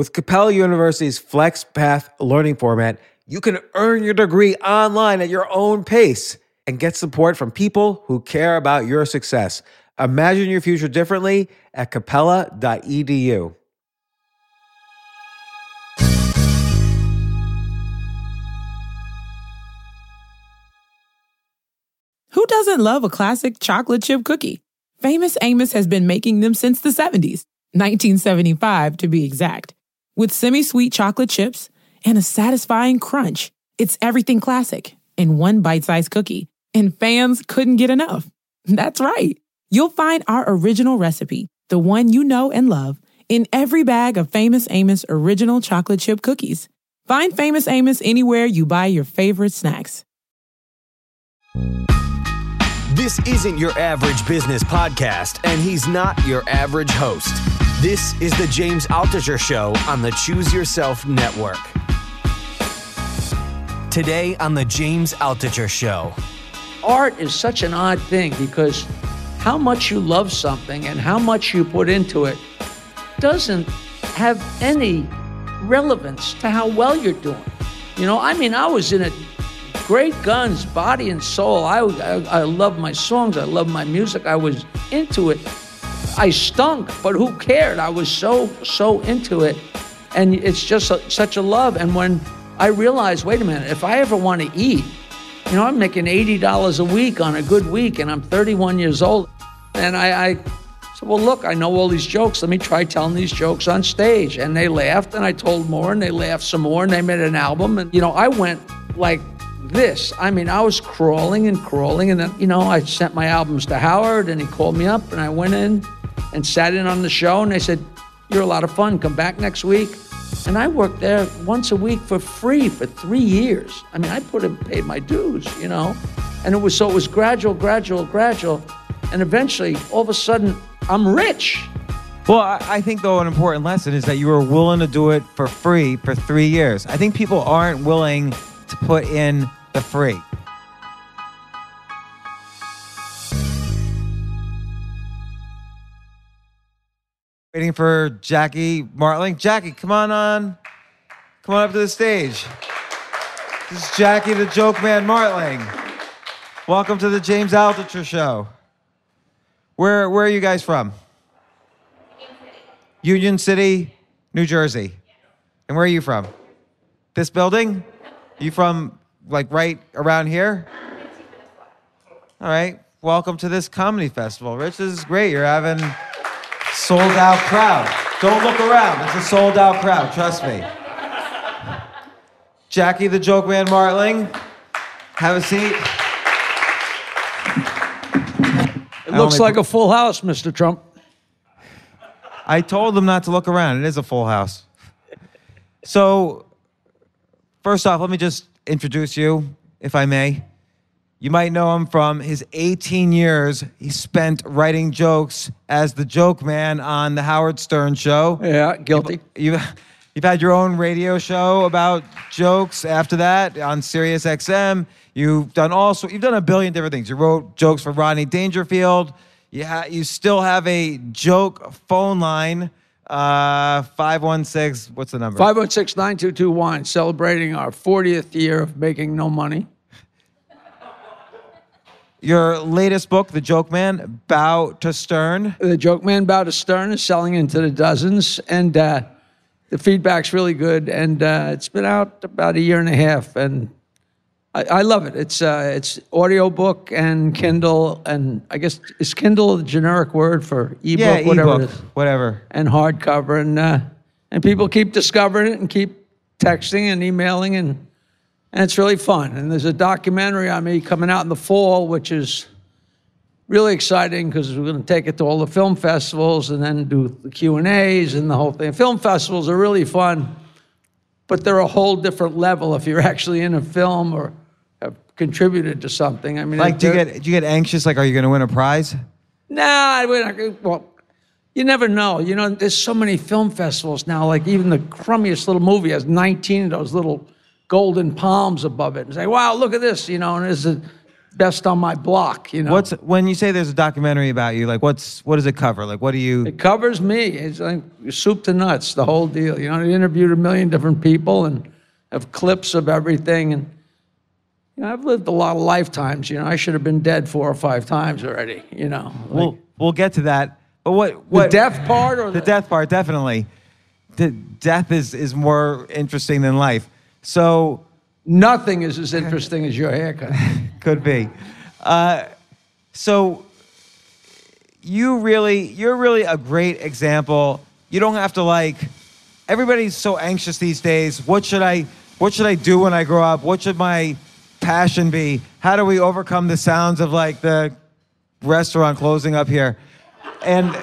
With Capella University's FlexPath learning format, you can earn your degree online at your own pace and get support from people who care about your success. Imagine your future differently at capella.edu. Who doesn't love a classic chocolate chip cookie? Famous Amos has been making them since the 70s, 1975 to be exact. With semi sweet chocolate chips and a satisfying crunch, it's everything classic in one bite sized cookie, and fans couldn't get enough. That's right. You'll find our original recipe, the one you know and love, in every bag of Famous Amos original chocolate chip cookies. Find Famous Amos anywhere you buy your favorite snacks. This isn't your average business podcast, and he's not your average host. This is the James Altucher Show on the Choose Yourself Network. Today on the James Altucher Show. Art is such an odd thing because how much you love something and how much you put into it doesn't have any relevance to how well you're doing. You know, I mean, I was in it great guns, body and soul. I, I, I love my songs, I love my music, I was into it. I stunk, but who cared? I was so, so into it. And it's just a, such a love. And when I realized, wait a minute, if I ever want to eat, you know, I'm making $80 a week on a good week, and I'm 31 years old. And I, I said, well, look, I know all these jokes. Let me try telling these jokes on stage. And they laughed, and I told more, and they laughed some more, and they made an album. And, you know, I went like this. I mean, I was crawling and crawling, and then, you know, I sent my albums to Howard, and he called me up, and I went in and sat in on the show, and they said, You're a lot of fun. Come back next week. And I worked there once a week for free for three years. I mean, I put in, paid my dues, you know, and it was so it was gradual, gradual, gradual, and eventually, all of a sudden, I'm rich. Well, I think though an important lesson is that you were willing to do it for free for three years. I think people aren't willing to put in the free. Waiting for Jackie Martling. Jackie, come on on. Come on up to the stage. This is Jackie the Joke Man Martling. Welcome to the James Altucher Show. Where where are you guys from? Union City, New Jersey. And where are you from? This building? You from like right around here? All right. Welcome to this comedy festival. Rich, this is great. You're having sold out crowd. Don't look around. It's a sold out crowd. Trust me. Jackie the Joke Man Martling, have a seat. It looks like a full house, Mr. Trump. I told them not to look around. It is a full house. So, first off, let me just introduce you, if I may. You might know him from his 18 years he spent writing jokes as the joke man on the Howard Stern show. Yeah, guilty. You've, you've had your own radio show about jokes after that on Sirius XM. You've done also you've done a billion different things. You wrote jokes for Rodney Dangerfield. You ha- you still have a joke phone line. Uh, five one six. What's the number? 516 922 Wine, celebrating our 40th year of making no money. Your latest book, The Joke Man, Bow to Stern. The Joke Man Bow to Stern is selling into the dozens, and uh, the feedback's really good. And uh, it's been out about a year and a half, and I, I love it. It's uh, it's audiobook and Kindle, and I guess is Kindle the generic word for ebook, yeah, whatever ebook, it is, whatever. and hardcover, and uh, and people keep discovering it and keep texting and emailing and and it's really fun. And there's a documentary on me coming out in the fall, which is really exciting because we're going to take it to all the film festivals and then do the Q and the whole thing. Film festivals are really fun, but they're a whole different level if you're actually in a film or have contributed to something. I mean, Like, do you get do you get anxious? Like, are you going to win a prize? Nah, not well, you never know. You know, there's so many film festivals now. Like even the crummiest little movie has 19 of those little golden palms above it, and say, "Wow, look at this!" You know, and there's the best on my block. You know, What's when you say there's a documentary about you? Like, what's what does it cover? Like, what do you? it covers me. It's like soup to nuts, the whole deal. You know, I interviewed a million different people and have clips of everything. And you know, I've lived a lot of lifetimes. You know, I should have been dead four or five times already. You know, like, We'll we'll get to that. But what the what death part or the death part definitely. The death is is more interesting than life. So Nothing is as interesting as your haircut. could be. Uh, so you really you're really a great example. You don't have to like everybody's so anxious these days. What should I what should I do when I grow up? What should my passion be? How do we overcome the sounds of like the restaurant closing up here? And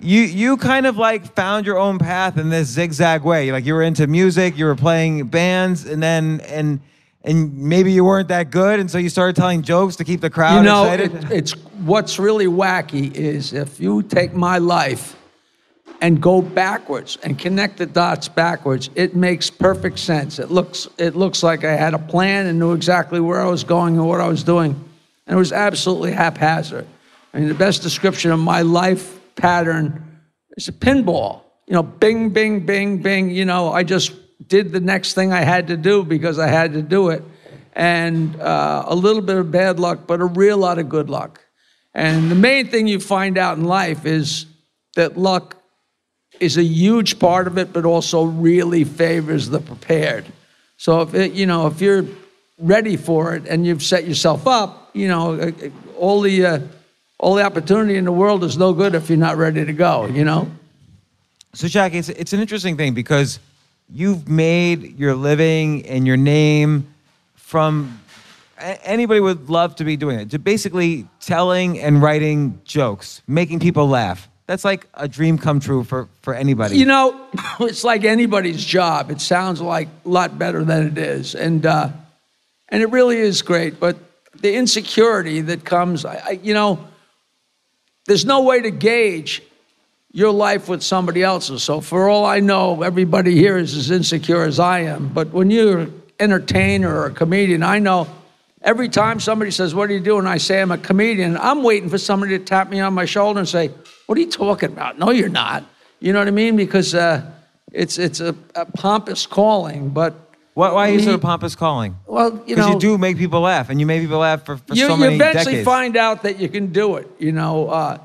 you you kind of like found your own path in this zigzag way. Like you were into music, you were playing bands, and then and and maybe you weren't that good, and so you started telling jokes to keep the crowd you know, excited. it, it's what's really wacky is if you take my life and go backwards and connect the dots backwards, it makes perfect sense. It looks it looks like I had a plan and knew exactly where I was going and what I was doing, and it was absolutely haphazard. I mean, the best description of my life pattern is a pinball. You know, bing, bing, bing, bing. You know, I just did the next thing I had to do because I had to do it and uh, a little bit of bad luck, but a real lot of good luck. And the main thing you find out in life is that luck is a huge part of it, but also really favors the prepared. So if it, you know if you're ready for it and you've set yourself up, you know all the uh, all the opportunity in the world is no good if you're not ready to go. You know. So, Jack, it's, it's an interesting thing because you've made your living and your name from anybody would love to be doing it. To basically telling and writing jokes, making people laugh. That's like a dream come true for, for anybody. You know, it's like anybody's job. It sounds like a lot better than it is, and uh, and it really is great. But the insecurity that comes, I, I, you know, there's no way to gauge your life with somebody else's. So for all I know, everybody here is as insecure as I am. But when you're an entertainer or a comedian, I know every time somebody says, What are you doing? I say, I'm a comedian. I'm waiting for somebody to tap me on my shoulder and say, What are you talking about? No, you're not. You know what I mean? Because uh, it's, it's a, a pompous calling, but why, why are you so pompous calling? well, you Because know, you do make people laugh, and you make people laugh for, for you, so you eventually decades. find out that you can do it. You know, uh,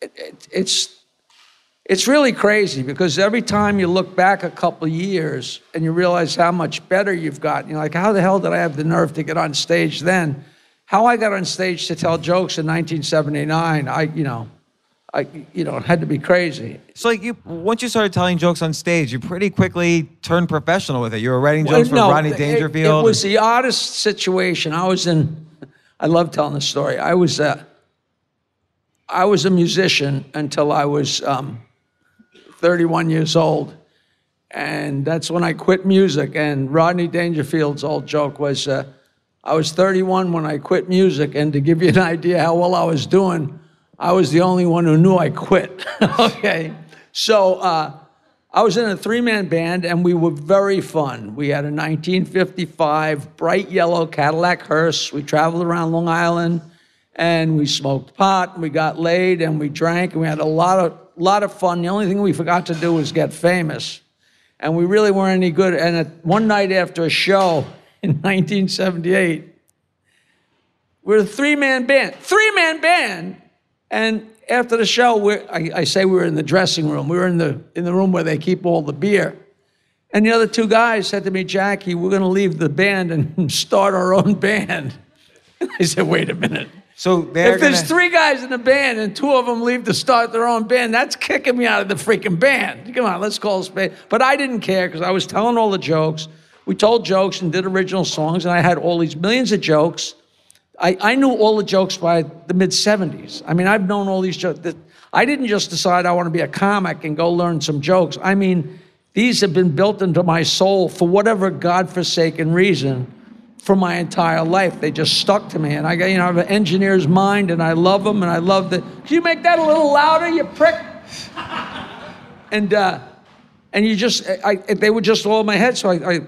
it, it, it's it's really crazy because every time you look back a couple of years and you realize how much better you've gotten, you're like, how the hell did I have the nerve to get on stage then? How I got on stage to tell jokes in 1979, I you know, I you know, it had to be crazy. So, like, you once you started telling jokes on stage, you pretty quickly turned professional with it. You were writing jokes Well, for no, Rodney it- Dangerfield. It, was the oddest situation. I was in. I love telling the story. I was. a. I was a musician until I was um, 31 years old, and that's when I quit music. And Rodney Dangerfield's old joke was, uh, "I was 31 when I quit music." And to give you an idea how well I was doing, I was the only one who knew I quit. okay, so. Uh, I was in a three man band and we were very fun. We had a 1955 bright yellow Cadillac hearse. We traveled around Long Island and we smoked pot and we got laid and we drank and we had a lot of, lot of fun. The only thing we forgot to do was get famous. And we really weren't any good. And at, one night after a show in 1978, we're a three man band, three man band. And after the show, we're, I, I say we were in the dressing room. We were in the, in the room where they keep all the beer. And the other two guys said to me, Jackie, we're going to leave the band and start our own band. I said, wait a minute. so if there's gonna- three guys in the band and two of them leave to start their own band, that's kicking me out of the freaking band. Come on, let's call it spade. But I didn't care because I was telling all the jokes. We told jokes and did original songs, and I had all these millions of jokes. I, I knew all the jokes by the mid 70s. I mean, I've known all these jokes. I didn't just decide I want to be a comic and go learn some jokes. I mean, these have been built into my soul for whatever godforsaken reason for my entire life. They just stuck to me. And I got, you know, I have an engineer's mind and I love them and I love the. Can you make that a little louder, you prick? And, uh, and you just, I, I, they were just all in my head. So I, I,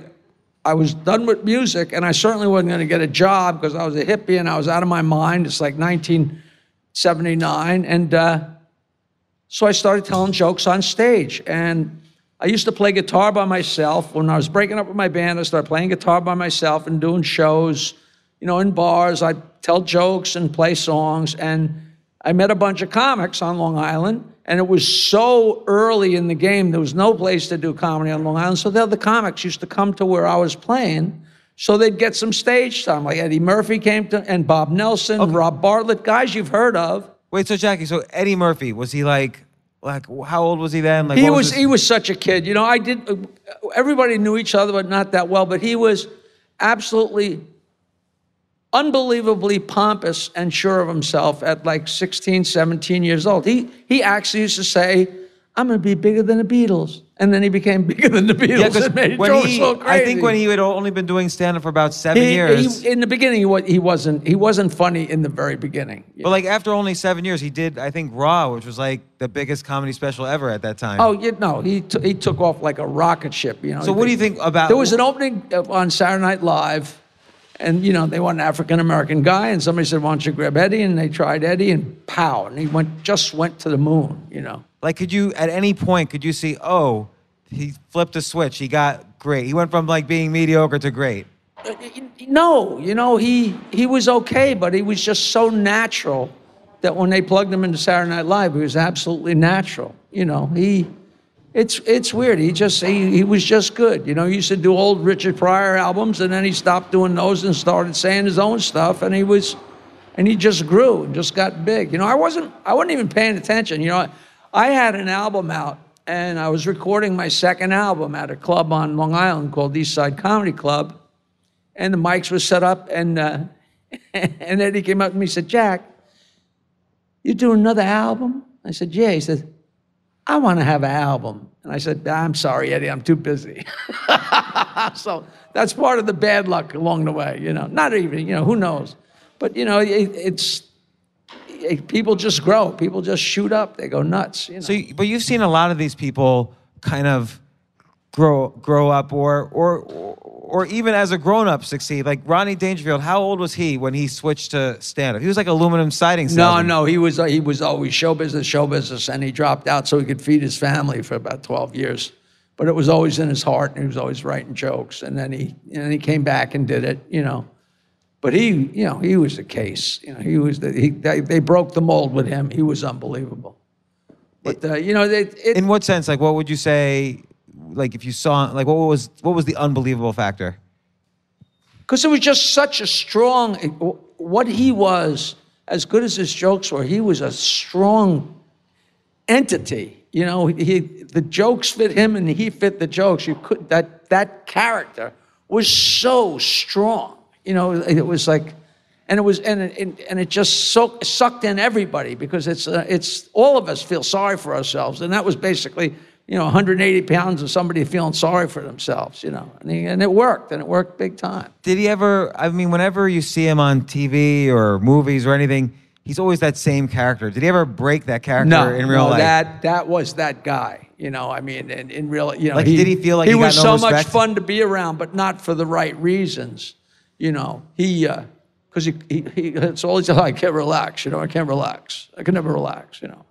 I was done with music, and I certainly wasn't going to get a job because I was a hippie and I was out of my mind. It's like 1979, and uh, so I started telling jokes on stage. And I used to play guitar by myself. When I was breaking up with my band, I started playing guitar by myself and doing shows, you know, in bars. I'd tell jokes and play songs. And I met a bunch of comics on Long Island, and it was so early in the game, there was no place to do comedy on Long Island. So the other comics used to come to where I was playing. So they'd get some stage time. Like Eddie Murphy came to, and Bob Nelson, and Rob Bartlett, guys you've heard of. Wait, so Jackie, so Eddie Murphy was he like like how old was he then? Like he what was he was such a kid. You know, I did. Everybody knew each other, but not that well. But he was absolutely unbelievably pompous and sure of himself at like 16, 17 years old. He he actually used to say, "I'm going to be bigger than the Beatles," and then he became bigger than the Beatles. yeah, made when he, so I think when he had only been doing stand up for about seven He- years. he- in the beginning, he, wa- he wasn't he wasn't funny in the very beginning. but like after only seven years, he did I think Raw, which was like the biggest comedy special ever at that time. Oh, you no, he t- he took off like a rocket ship. You know. So what do you think about- There was an opening uh, on Saturday Night Live, and you know they want an African American guy, and somebody said, "Why don't you grab Eddie?" And they tried Eddie, and pow, and he went just went to the moon. You know. Like, could you at any point could you see? Oh, he flipped a switch. He got great. He went from like being mediocre to great. No, you know he he was okay, but he was just so natural that when they plugged him into Saturday Night Live, he was absolutely natural. You know he. It's it's weird. He just he, he was just good. You know, he used to do old Richard Pryor albums, and then he stopped doing those and started saying his own stuff, and he was, and he just grew and just got big. You know, I wasn't I wasn't even paying attention. You know, I had an album out, and I was recording my second album at a club on Long Island called East Side Comedy Club, and the mics were set up, and uh, and Eddie came up to me and said, "Jack, you doing another album?" I said, "Yeah." He said. I want to have an album. And I said, I'm sorry, Eddie, I'm too busy. so that's part of the bad luck along the way, you know. Not even, you know, who knows? But, you know, it, it's, it, people just grow. People just shoot up. They go nuts, you know. So, but you've seen a lot of these people kind of grow grow up, or or or even as a grown up succeed. Like Rodney Dangerfield, how old was he when he switched to stand up? He was like aluminum siding. no, salesman. no, he was, he was always show business, show business, and he dropped out so he could feed his family for about 12 years. But it was always in his heart, and he was always writing jokes. And then he, and then he came back and did it, you know. But he, you know, he was a case. You know, he was the, he, they, they broke the mold with him. He was unbelievable. But uh, you know, it, it, In what sense? Like, what would you say? Like, if you saw, like, what was what was the unbelievable factor? because it was just such a strong what he was as good as his jokes were he was a strong entity. You know he the jokes fit him and he fit the jokes. You could that that character was so strong. You know it was like and it was and it, and it just so, sucked in everybody because it's uh, it's all of us feel sorry for ourselves. And that was basically you know 180 pounds of somebody feeling sorry for themselves you know and, he, and it worked and it worked big time Did he ever? I mean, whenever you see him on TV or movies or anything, he's always that same character. Did he ever break that character no, in real no, life? That that was that guy. You know, I mean, in, in real, you know, Like, did he feel like he got was no so much fun to be around, but not for the right reasons. You know, he uh, because he, he, he it's always like I can't relax. You know, I can't relax. I can never relax. You know,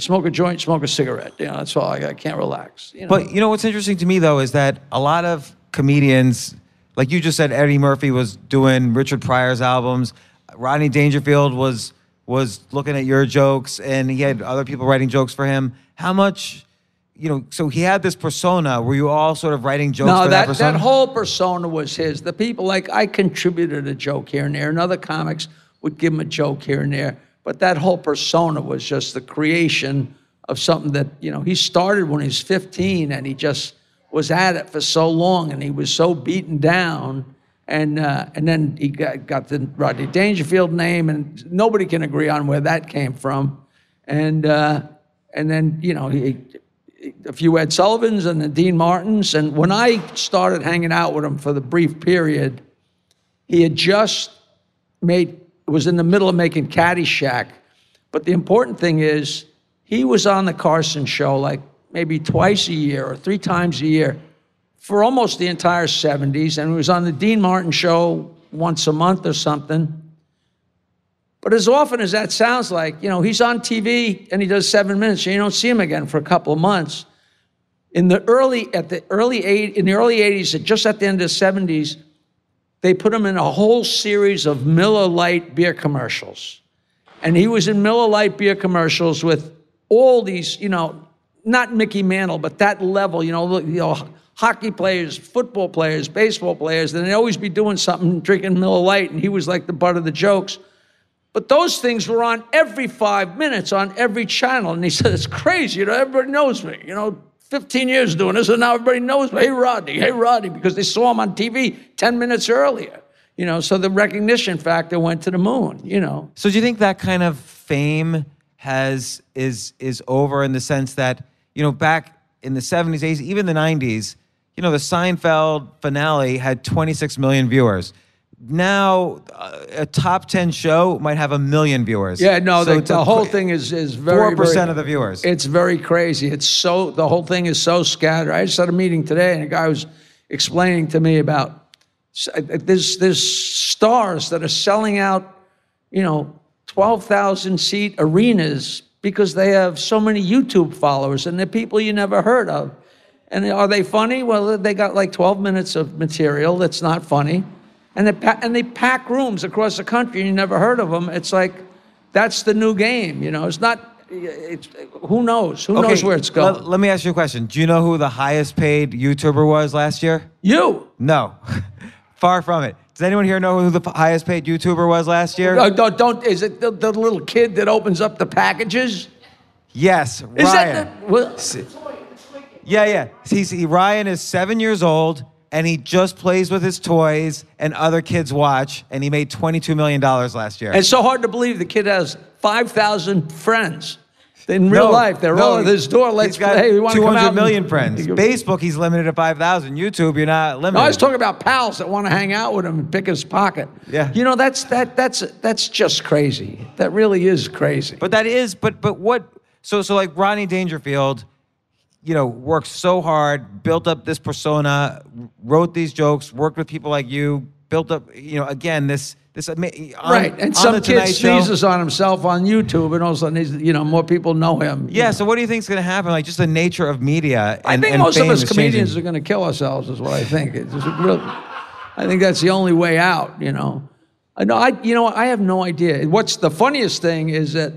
smoke a joint, smoke a cigarette. You know, that's all. I, I can't relax. You know, But you know what's interesting to me though is that a lot of comedians, like you just said, Eddie Murphy was doing Richard Pryor's albums. Rodney Dangerfield was was looking at your jokes, and he had other people writing jokes for him. How much, you know? So he had this persona. Were you all sort of writing jokes No, for that, that, that whole persona was his. The people, like, I contributed a joke here and there, and other comics would give him a joke here and there. But that whole persona was just the creation of something that, you know, he started when he was 15 and he just was at it for so long and he was so beaten down. And, uh, and then he got, got the Rodney Dangerfield name, and nobody can agree on where that came from. And, uh, and then, you know, he, a few Ed Sullivans and the Dean Martins. And when I started hanging out with him for the brief period, he had just made, was in the middle of making Caddyshack. But the important thing is, he was on the Carson show like maybe twice a year or three times a year for almost the entire 70s, and he was on the Dean Martin show once a month or something. But as often as that sounds like, you know, he's on TV and he does seven minutes, and you don't see him again for a couple of months. In the early, at the early eight, in the early 80s, just at the end of the 70s, they put him in a whole series of Miller Lite beer commercials. And he was in Miller Lite beer commercials with all these, you know, not Mickey Mantle, but that level, you know, you know, hockey players, football players, baseball players, and they'd always be doing something, drinking Miller Lite, and he was like the butt of the jokes. But those things were on every five minutes on every channel. And he said, It's crazy. You know, everybody knows me. You know, 15 years doing this, and now everybody knows. Hey, Rodney, hey, Rodney, because they saw him on TV 10 minutes earlier. You know, so the recognition factor went to the moon, you know. So do you think that kind of fame has is is over in the sense that, you know, back in the 70s, 80s, even the 90s, you know, the Seinfeld finale had 26 million viewers. Now, uh, a top 10 show might have a million viewers. Yeah, no, So the, the whole thing is is very 4% very- of the viewers. It's very crazy. It's so the whole thing is so scattered. I just had a meeting today, and a guy was explaining to me about uh, there's there's stars that are selling out, you know, twelve thousand seat arenas because they have so many YouTube followers, and they're people you never heard of. And are they funny? Well, they got like 12 minutes of material that's not funny. And they, pa- and they pack rooms across the country and you never heard of them. It's like, that's the new game, you know? It's not, it's, who knows? Who knows where it's going? Let, let me ask you a question. Do you know who the highest paid YouTuber was last year? you! No. Far from it. Does anyone here know who the highest paid YouTuber was last year? Uh, don't, don't, is it the, the little kid that opens up the packages? yes, Is Ryan. that the, well, Yeah, yeah. He's, he, Ryan is seven years old, and he just plays with his toys, and other kids watch, and he made $22 million last year. it's so hard to believe the kid has 5,000 friends. In real No, life, they're no, all at his door. Let's he's got hey, we want to come out. million and- friends. Facebook, he's limited to 5,000. YouTube, you're not limited. No, I was talking about pals that want to hang out with him and pick his pocket. Yeah. You know, that's that that's that's just crazy. That really is crazy. But that is, but but what? So so like Rodney Dangerfield, you know, worked so hard, built up this persona, wrote these jokes, worked with people like you, built up, you know, again this this on, right. And some kid sneezes on himself on YouTube, and all of a sudden, he's, you know, more people know him. Yeah. So what do you think is going to happen? Like just the nature of media. I and- think and most of us comedians changing. are going to kill ourselves. Is what I think. It's just real, I think that's the only way out. You know. I know. I you know I have no idea. What's the funniest thing is that.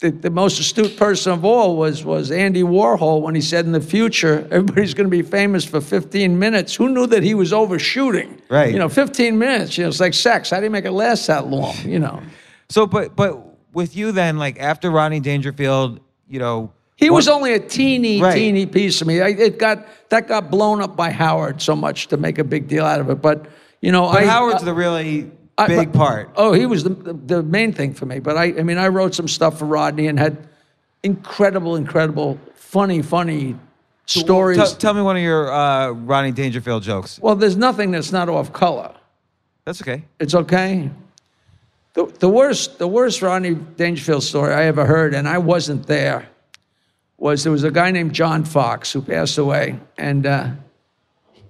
The, the most astute person of all was was Andy Warhol when he said in the future everybody's going to be famous for 15 minutes. Who knew that he was overshooting? Right. You know, 15 minutes. You know, it's like sex. How do you make it last that long? You know. So but but with you then, like after Rodney Dangerfield, you know. He was only a teeny, Right. teeny piece of me. I, it got that got blown up by Howard so much to make a big deal out of it. But you know, But I, Howard's I- the really I- big but- part. Oh, he was the, the main thing for me. But I, I mean, I wrote some stuff for Rodney and had incredible, incredible, funny, funny stories. Tell, tell me one of your uh, Rodney Dangerfield jokes. well, there's nothing that's not off color. That's okay. It's okay. The, the worst, the worst Rodney Dangerfield story I ever heard, and I wasn't there, was there was a guy named John Fox who passed away, and uh,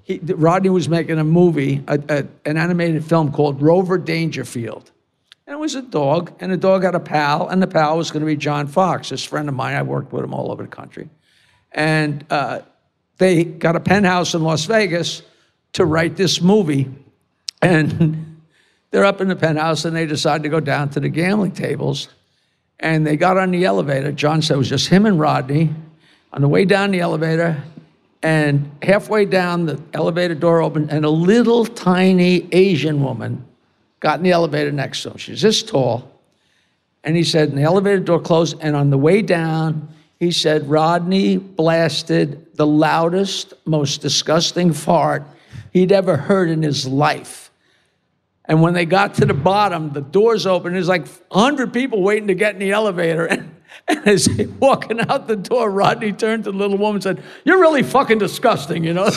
he, Rodney was making a movie, a, a, an animated film called Rover Dangerfield, and it was a dog, and the dog had a pal, and the pal was going to be John Fox, this friend of mine. I worked with him all over the country, and uh, they got a penthouse in Las Vegas to write this movie, and they're up in the penthouse and they decide to go down to the gambling tables. And they got on the elevator. John said it was just him and Rodney. On the way down the elevator, and halfway down, the elevator door opened, and a little tiny Asian woman got in the elevator next to him. She's this tall. And he said, and the elevator door closed, and on the way down, he said, Rodney blasted the loudest, most disgusting fart he'd ever heard in his life. And when they got to the bottom, the doors open. There's like 100 people waiting to get in the elevator. And, and as he walking out the door, Rodney turned to the little woman and said, You're really fucking disgusting, you know?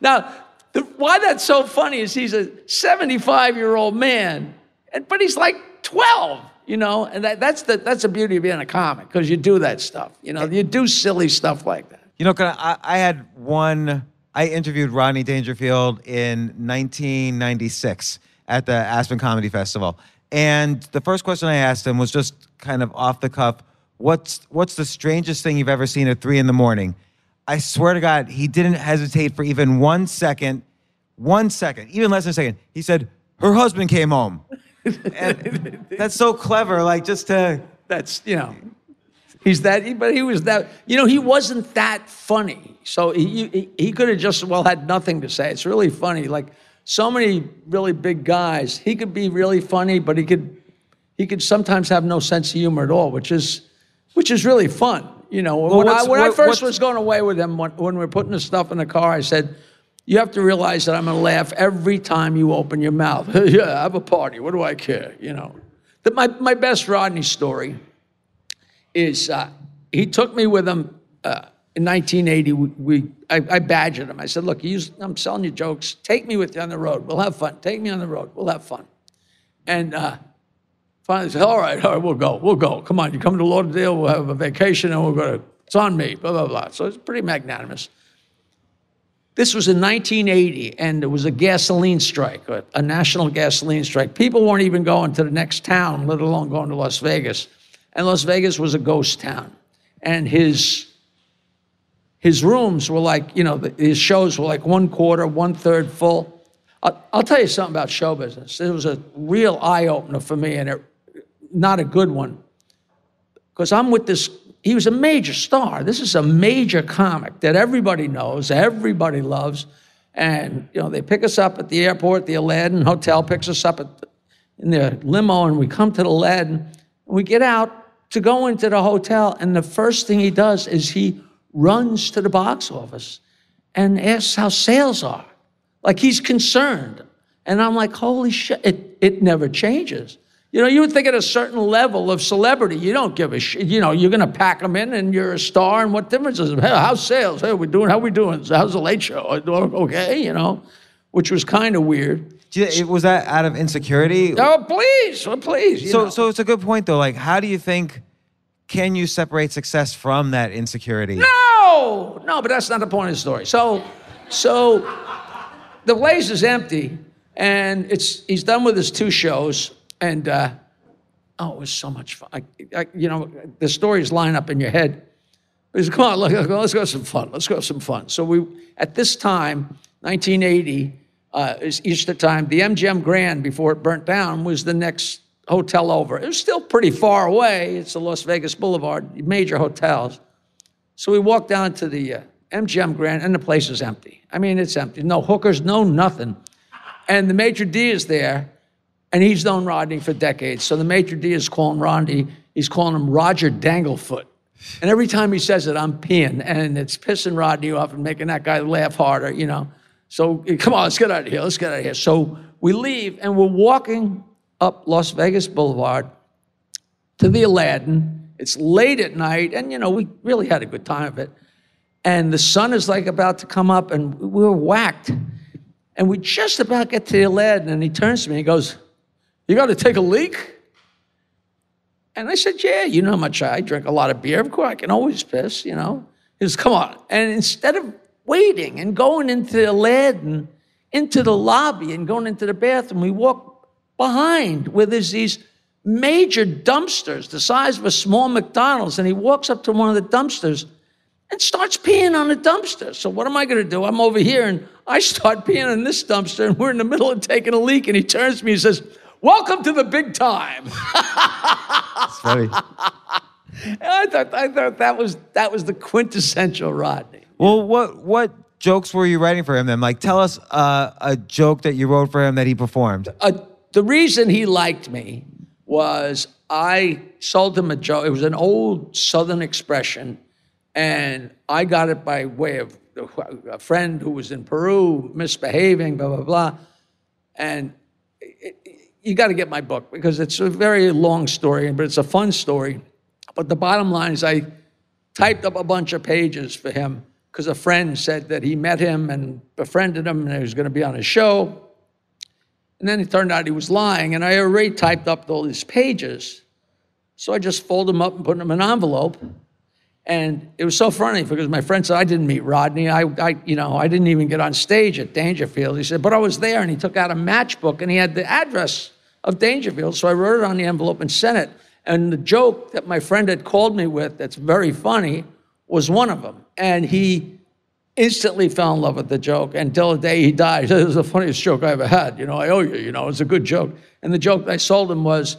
now, the, why that's so funny is he's a 75 year old man, and, but he's like 12. You know, and that, that's the that's the beauty of being a comic because you do that stuff. You know, you do silly stuff like that. You know, I, I had one. I interviewed Rodney Dangerfield in 1996 at the Aspen Comedy Festival, and the first question I asked him was just kind of off the cuff. What's what's the strangest thing you've ever seen at three in the morning? I swear to God, he didn't hesitate for even one second, one second, even less than a second. He said, "Her husband came home." and that's so clever. Like just to That's you know, he's that. But he was that. You know, he wasn't that funny. So he he, he could have just well had nothing to say. It's really funny. Like so many really big guys, he could be really funny, but he could he could sometimes have no sense of humor at all, which is which is really fun. You know, when, I, when I first was going away with him, when, when we were putting the stuff in the car, I said, "You have to realize that I'm going to laugh every time you open your mouth. yeah, have a party. What do I care? You know." The, my my best Rodney story is uh, he took me with him uh, in 1980. We, we I, I badgered him. I said, "Look, I'm selling you jokes. Take me with you on the road. We'll have fun. Take me on the road. We'll have fun." And uh, finally, said, "All right, all right, we'll go. We'll go. Come on, you come to Lauderdale. We'll have a vacation, and we'll go to. It's on me. Blah blah blah." So it's pretty magnanimous. This was in 1980, and there was a gasoline strike, a, a national gasoline strike. People weren't even going to the next town, let alone going to Las Vegas. And Las Vegas was a ghost town. And his his rooms were like, you know, his shows were like one quarter, one third full. I'll, I'll tell you something about show business. It was a real eye opener for me, and it, not a good one because I'm with this. He was a major star. This is a major comic that everybody knows, everybody loves, and you know they pick us up at the airport. The Aladdin Hotel picks us up at in their limo, and we come to the Aladdin. And we get out to go into the hotel, and the first thing he does is he runs to the box office and asks how sales are. Like he's concerned. And I'm like, holy shit, it, it never changes. You know, you would think at a certain level of celebrity, you don't give a shit. You know, you're going to pack them in and you're a star, and what difference is it? Hey, how's sales? Hey, we doing, how we doing? How's the late show? Okay, you know, which was kind of weird. You- was that out of insecurity? Oh, please, oh, please. So, know. so it's a good point though. Like, how do you think can you separate success from that insecurity? No, no, but that's not the point of the story. So, so the place is empty, and it's he's done with his two shows, and uh, oh, it was so much fun. I, I, you know, the stories line up in your head. He said, "Come on, look, let's go have some fun. Let's go have some fun." So we, at this time, 1980, uh, is Easter time. The MGM Grand, before it burnt down, was the next hotel over. It was still pretty far away. It's the Las Vegas Boulevard, major hotels. So we walk down to the uh, MGM Grand, and the place is empty. I mean, it's empty. No hookers, no nothing. And the maitre d' is there, and he's known Rodney for decades. So the maitre d' is calling Rodney, he's calling him Roger Danglefoot. And every time he says it, I'm peeing, and it's pissing Rodney off and making that guy laugh harder, you know. So come on, let's get out of here. Let's get out of here. So we leave, and we're walking up Las Vegas Boulevard to the Aladdin. It's late at night, and you know, we really had a good time of it. And the sun is like about to come up, and we were whacked. And we just about get to the Aladdin, and he turns to me and he goes, You got to take a leak? And I said, Yeah, you know how much I drink a lot of beer. Of course, I can always piss, you know. He goes, Come on. And instead of waiting and going into the Aladdin, into the lobby and going into the bathroom, we walk behind where there's these major dumpsters the size of a small McDonald's. And he walks up to one of the dumpsters and starts peeing on the dumpster. So what am I going to do? I'm over here and I start peeing on this dumpster and we're in the middle of taking a leak and he turns to me and says, "Welcome to the big time." It's funny. I thought I thought that was that was the quintessential Rodney. well, what what jokes were you writing for him then? Like, tell us uh, a joke that you wrote for him that he performed. Uh, the reason he liked me was I sold him a joke. It was an old Southern expression, and I got it by way of a friend who was in Peru misbehaving, blah blah blah, and it, it, you got to get my book because it's a very long story, but it's a fun story. But the bottom line is, I typed up a bunch of pages for him because a friend said that he met him and befriended him, and he was going to be on his show. And then it turned out he was lying, and I already typed up all these pages. So I just folded them up and put them in an envelope. And it was so funny because my friend said I didn't meet Rodney. I, I, you know, I didn't even get on stage at Dangerfield. He said, but I was there, and he took out a matchbook and he had the address of Dangerfield. So I wrote it on the envelope and sent it. And the joke that my friend had called me with, that's very funny, was one of them. And he instantly fell in love with the joke until the day he died. It was the funniest joke I ever had. You know, I owe you. You know, it's a good joke. And the joke I sold him was,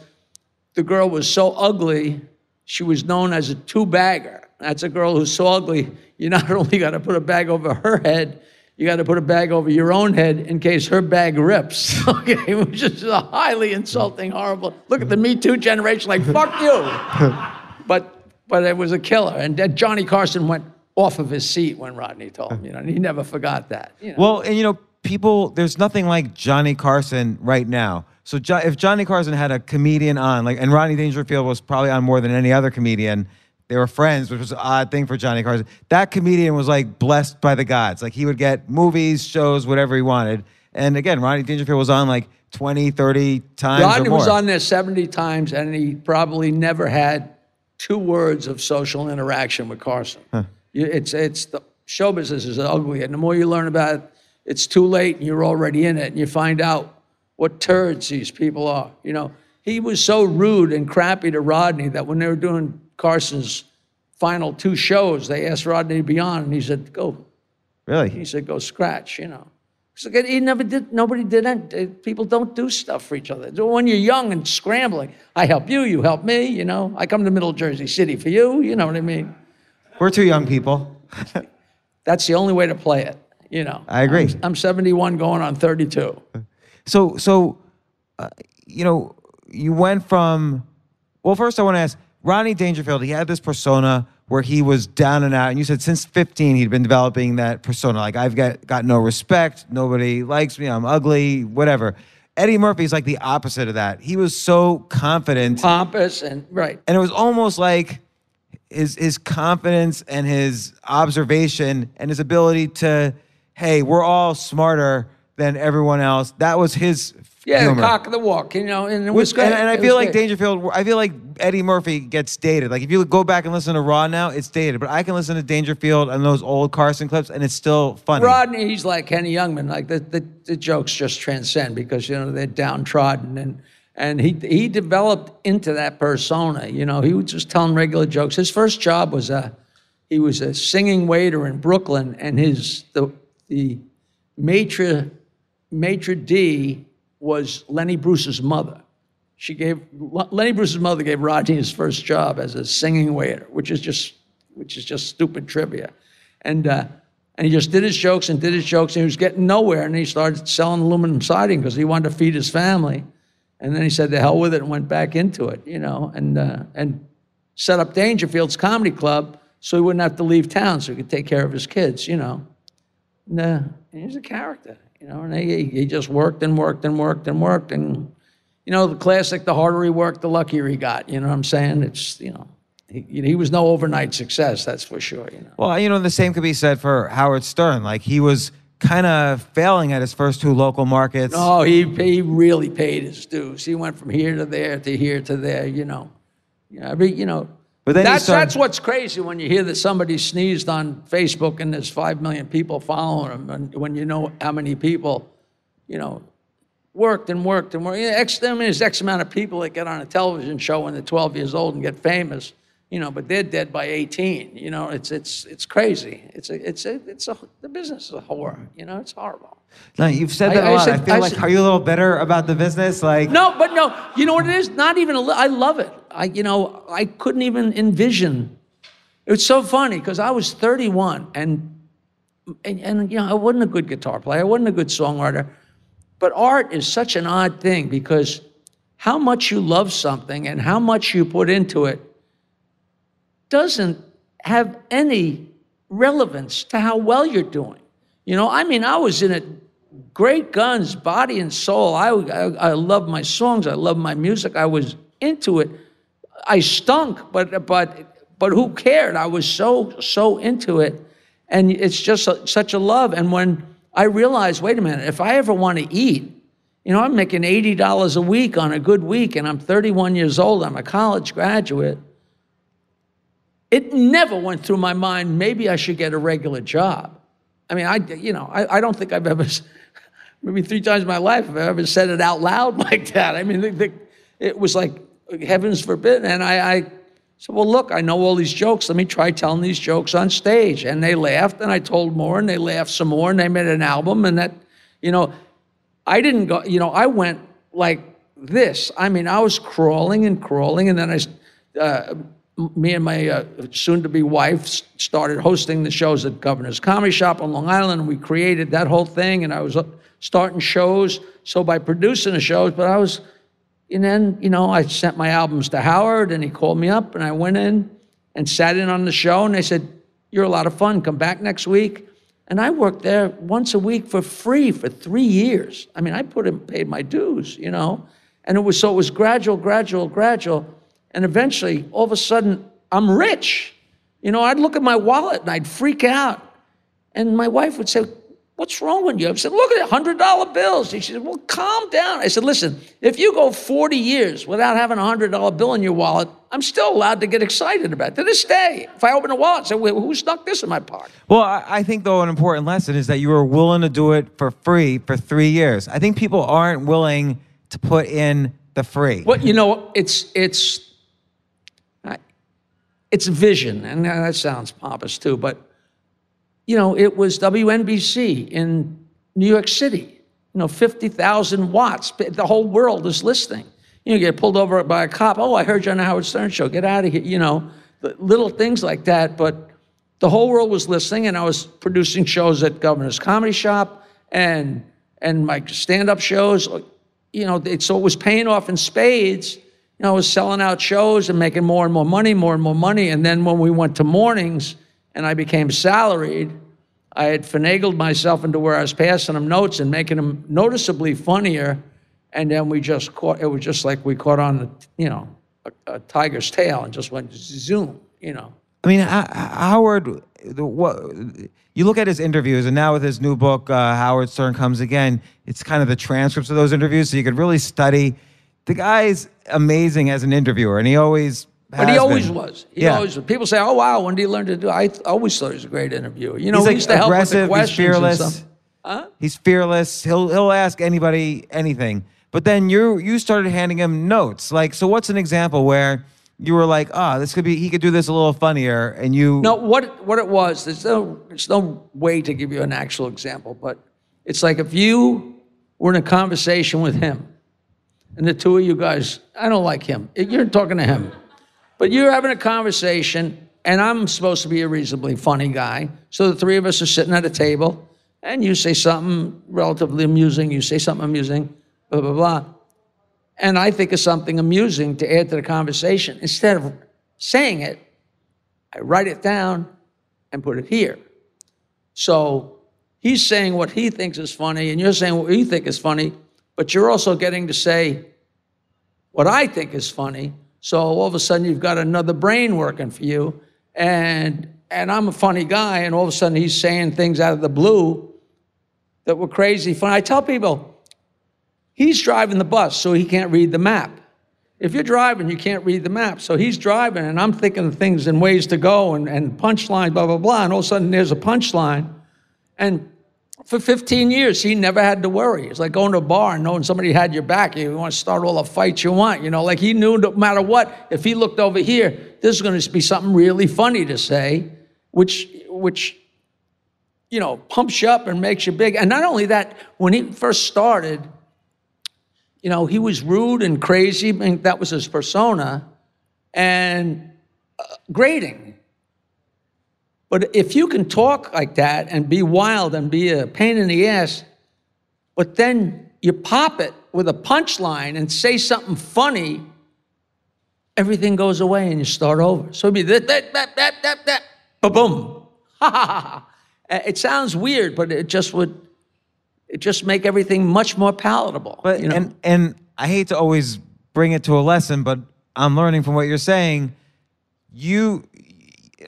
the girl was so ugly, she was known as a two bagger. That's a girl who's so ugly, you not only got to put a bag over her head, you got to put a bag over your own head in case her bag rips. Okay, which is a highly insulting, horrible. Look at the Me Too generation, like fuck you. but but it was a killer, and Johnny Carson went off of his seat when Rodney told uh. him. You know, and he never forgot that. You know? Well, and you know, people, there's nothing like Johnny Carson right now. So jo- if Johnny Carson had a comedian on, like, and Rodney Dangerfield was probably on more than any other comedian, they were friends, which was an odd thing for Johnny Carson. That comedian was like blessed by the gods. Like he would get movies, shows, whatever he wanted. And again, Rodney Dangerfield was on like 20, 30 times. Rodney was on there 70 times, and he probably never had two words of social interaction with Carson. You- It's, it's the show business is ugly, and the more you learn about it, it's too late, and you're already in it, and you find out what turds these people are. You know, he was so rude and crappy to Rodney that when they were doing Carson's final two shows, they asked Rodney to be on, and he said, "Go." Really? He said, "Go scratch," you know. So he never did. Nobody did it. Uh, people don't do stuff for each other. When you're young and scrambling, I help you, you help me. You know, I come to Middle Jersey City for you. You know what I mean? We're two young people. That's the only way to play it. You know. I agree. I'm, I'm 71, going on 32. So, so, uh, you know, you went from. Well, first I want to ask Rodney Dangerfield. He had this persona where he was down and out, and you said since 15 he'd been developing that persona. Like I've got got no respect, nobody likes me, I'm ugly, whatever. Eddie Murphy's like the opposite of that. He was so confident, Pompous and right. and it was almost like his his confidence and his observation and his ability to, hey, we're all smarter than everyone else. That was his Yeah, humor. the cock of the walk. You know, and it was great. and, and I It feel like great. Dangerfield. I feel like Eddie Murphy gets dated. Like if you go back and listen to Raw now, it's dated. But I can listen to Dangerfield and those old Carson clips, and it's still funny. Rodney, he's like Henny Youngman. Like the, the, the jokes just transcend because you know they're downtrodden and and he he developed into that persona. You know, he was just telling regular jokes. His first job was a he was a singing waiter in Brooklyn, and his the the maitre maitre d was Lenny Bruce's mother. She gave Lenny Bruce's mother gave Rodney his first job as a singing waiter, which is just which is just stupid trivia, and. Uh, and he just did his jokes and did his jokes, and he was getting nowhere. And he started selling aluminum siding because he wanted to feed his family. And then he said, "The hell with it," and went back into it, you know, and uh, and set up Dangerfield's Comedy Club so he wouldn't have to leave town, so he could take care of his kids, you know. And, uh, and he's a character, you know, and he, he just worked and worked and worked and worked, and you know, the classic: the harder he worked, the luckier he got. You know what I'm saying? It's you know, he, he was no overnight success, that's for sure. You know. Well, you know, the same could be said for Howard Stern. Like he was kind of failing at his first two local markets. Oh, he he really paid his dues. He went from here to there to here to there. You know, mean, you know. But then that's started- that's what's crazy when you hear that somebody sneezed on Facebook and there's five million people following him, and when you know how many people, you know, worked and worked and worked. Yeah, X, I mean, there's X amount of people that get on a television show when they're 12 years old and get famous, you know, but they're dead by 18. You know, it's it's it's crazy. It's a it's a it's a the business is a whore. Mm-hmm. You know, it's horrible. No, you've said that I- a I lot. I, said- feel I like, said- are you a little bitter about the business? Like, No, but no, you know what it is? Not even a li- I love it. I, you know, I couldn't even envision. It. It's so funny because I was 31 and, and, and, you know, I wasn't a good guitar player. I wasn't a good songwriter. But art is such an odd thing because how much you love something and how much you put into it doesn't have any relevance to how well you're doing. You know, I mean, I was in it great guns, body and soul. I, I, I love my songs. I love my music. I was into it. I stunk, but, but, but who cared? I was so, so into it. And it's just a, such a love. And when I realized, wait a minute, if I ever want to eat, You know, I'm making $80 a week on a good week, and I'm 31 years old. I'm a college graduate. It never went through my mind, maybe I should get a regular job. I mean, I, you know, I, I don't think I've ever, maybe three times in my life, I've ever said it out loud like that. I mean, the, the, it was like, heavens forbid. And I, I said, well, look, I know all these jokes. Let me try telling these jokes on stage. And they laughed, and I told more, and they laughed some more, and they made an album. And that, you know, I didn't go, you know, I went like this. I mean, I was crawling and crawling, and then I, uh, me and my uh, soon-to-be wife started hosting the shows at Governor's Comedy Shop on Long Island. And we created that whole thing, and I was uh, starting shows. So by producing the shows, but I was, and then you know, I sent my albums to Howard, and he called me up, and I went in and sat in on the show, and they said, "You're a lot of fun. Come back next week." And I worked there once a week for free for three years. I mean, I put in, paid my dues, you know, and it was so it was gradual, gradual, gradual and eventually, all of a sudden, I'm rich. You know, I'd look at my wallet and I'd freak out. And my wife would say, What's wrong with you? I said, Look at it, $100 bills. And She said, Well, calm down. I said, Listen, if you go 40 years without having a $100 bill in your wallet, I'm still allowed to get excited about it. To this day, if I open a wallet, I say, well, Who stuck this in my pocket? Well, I think, though, an important lesson is that you were willing to do it for free for three years. I think people aren't willing to put in the free. Well, you know, it's, it's, it's vision, and that sounds pompous too, but you know, it was WNBC in New York City. You know, 50,000 watts. The whole world is listening. You know, get pulled over by a cop. Oh, I heard you on the Howard Stern show. Get out of here. You know, little things like that. But the whole world was listening, and I was producing shows at Governor's Comedy Shop and and my stand-up shows. You know, so it was paying off in spades know, I was selling out shows and making more and more money, more and more money. And then when we went to mornings and I became salaried, I had finagled myself into where I was passing them notes and making them noticeably funnier. And then we just caught, it was just like we caught on, you know, a, a tiger's tail and just went zoom, you know. I mean, Howard, what, you look at his interviews, and now with his new book, uh, Howard Stern Comes Again, it's kind of the transcripts of those interviews, so you could really study the guy's amazing as an interviewer, and he always. But he always been. was. He yeah. always. People say, "Oh wow, when did he learn to do?" I always thought he was a great interviewer. You know, he's like used to help with the questions. He's fearless. Huh? He's fearless. He'll he'll ask anybody anything. But then you you started handing him notes. Like, so what's an example where you were like, "Ah, oh, this could be he could do this a little funnier," and you. No, what what it was. There's no there's no way to give you an actual example, but it's like if you were in a conversation with him and the two of you guys, I don't like him. You're talking to him. But you're having a conversation, and I'm supposed to be a reasonably funny guy. So the three of us are sitting at a table, and you say something relatively amusing, you say something amusing, blah, blah, blah. And I think of something amusing to add to the conversation. Instead of saying it, I write it down and put it here. So he's saying what he thinks is funny, and you're saying what you think is funny but you're also getting to say what I think is funny. So all of a sudden you've got another brain working for you. And and I'm a funny guy, and all of a sudden he's saying things out of the blue that were crazy fun. I tell people, he's driving the bus, so he can't read the map. If you're driving, you can't read the map. So he's driving, and I'm thinking of things and ways to go and, and punchline, blah, blah, blah. And all of a sudden there's a punchline. And for 15 years, he never had to worry. It's like going to a bar and knowing somebody had your back. You want to start all the fights you want. You know, like he knew no matter what, if he looked over here, this is going to be something really funny to say, which, which, you know, pumps you up and makes you big. And not only that, when he first started, you know, he was rude and crazy. That was his persona. And uh, grating. But if you can talk like that and be wild and be a pain in the ass, but then you pop it with a punchline and say something funny, everything goes away and you start over. So it'd be that, that, that, that, that, that, boom. Ha ha ha. It sounds weird, but it just would, it just make everything much more palatable. But, you know? and, and I hate to always bring it to a lesson, but I'm learning from what you're saying. You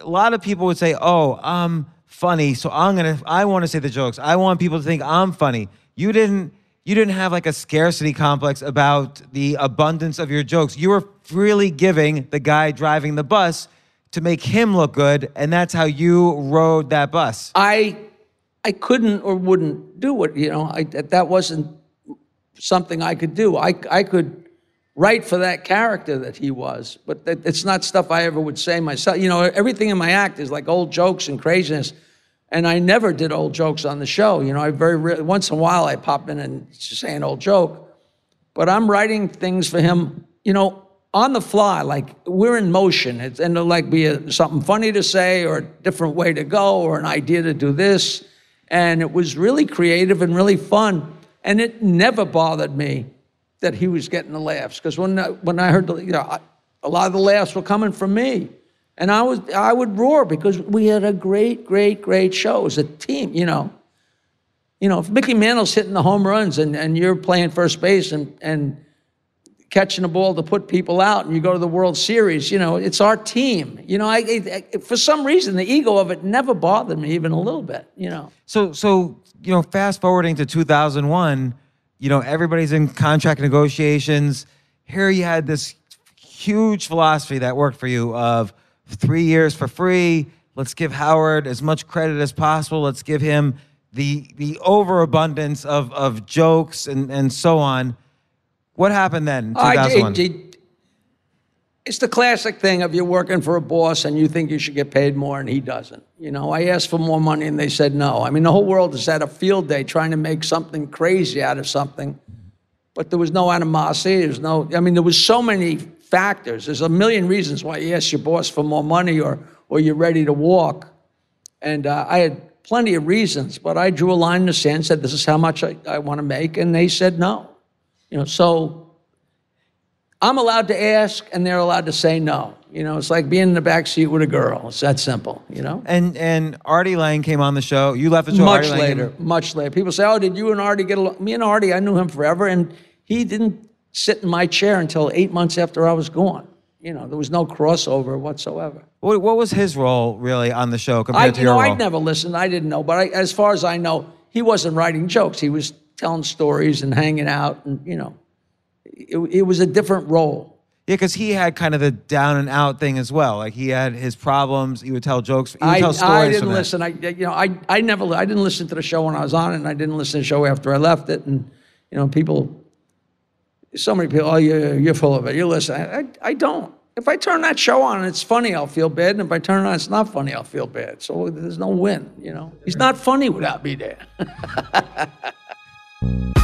a lot of people would say, "Oh, I'm funny, so I'm gonna. I want to say the jokes. I want people to think I'm funny." You didn't. you didn't have like a scarcity complex about the abundance of your jokes. You were freely giving the guy driving the bus to make him look good, and that's how you rode that bus. I I couldn't or wouldn't do it. You know, I, that wasn't something I could do. I I could write for that character that he was, but it's not stuff I ever would say myself. You know, everything in my act is like old jokes and craziness, and I never did old jokes on the show. You know, I very once in a while I pop in and say an old joke, but I'm writing things for him. You know, on the fly, like we're in motion. It's, and it'll like be a, something funny to say or a different way to go or an idea to do this. And it was really creative and really fun. And it never bothered me that he was getting the laughs because when, when I heard, the, you know, a lot of the laughs were coming from me. And I was I would roar because we had a great, great, great show. as a team, you know. You know, if Mickey Mantle's hitting the home runs and, and you're playing first base and, and catching a ball to put people out and you go to the World Series. You know, it's our team. You know, I, I, for some reason the ego of it never bothered me even a little bit. You know. So so you know, fast forwarding to 2001, you know, everybody's in contract negotiations. Here you had this huge philosophy that worked for you of three years for free. Let's give Howard as much credit as possible. Let's give him the the overabundance of of jokes and and so on what happened then? Oh, I, it, it, it's the classic thing of you're working for a boss and you think you should get paid more and he doesn't. You know, I asked for more money and they said no. I mean, the whole world has had a field day trying to make something crazy out of something, but there was no animosity. There's no, I mean, there was so many factors. There's a million reasons why you ask your boss for more money or, or you're ready to walk. And uh, I had plenty of reasons, but I drew a line in the sand and said, this is how much I, I want to make. And they said no. You know, so I'm allowed to ask and they're allowed to say no. You know, it's like being in the back seat with a girl. It's that simple, you know? And and Artie Lange came on the show. You left the show much later, much later. People say, "Oh, did you and Artie get along?" Me and Artie, I knew him forever and he didn't sit in my chair until 8 months after I was gone. You know, there was no crossover whatsoever. What, what was his role really on the show compared I, to your know, role? I never listened. I didn't know, but I, as far as I know, he wasn't writing jokes. He was telling stories and hanging out, and you know, it, it was a different role. Yeah, because he had kind of the down and out thing as well. Like he had his problems. He would tell jokes. He would I, tell stories. I didn't listen. I you know I I never I didn't listen to the show when I was on it, and I didn't listen to the show after I left it. And you know people, so many people. Oh, you're you're full of it. You listen. I I don't. If I turn that show on and it's funny, I'll feel bad. And if I turn it on, it's not funny, I'll feel bad. So there's no win. You know, he's not funny without me there.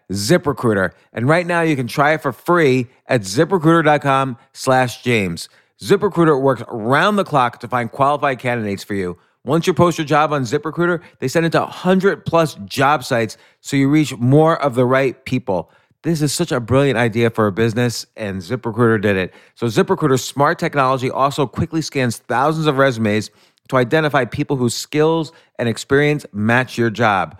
ZipRecruiter. And right now you can try it for free at ziprecruiter.com slash James. ZipRecruiter works around the clock to find qualified candidates for you. Once you post your job on ZipRecruiter, they send it to 100 plus job sites so you reach more of the right people. This is such a brilliant idea for a business, and ZipRecruiter did it. So, ZipRecruiter's smart technology also quickly scans thousands of resumes to identify people whose skills and experience match your job.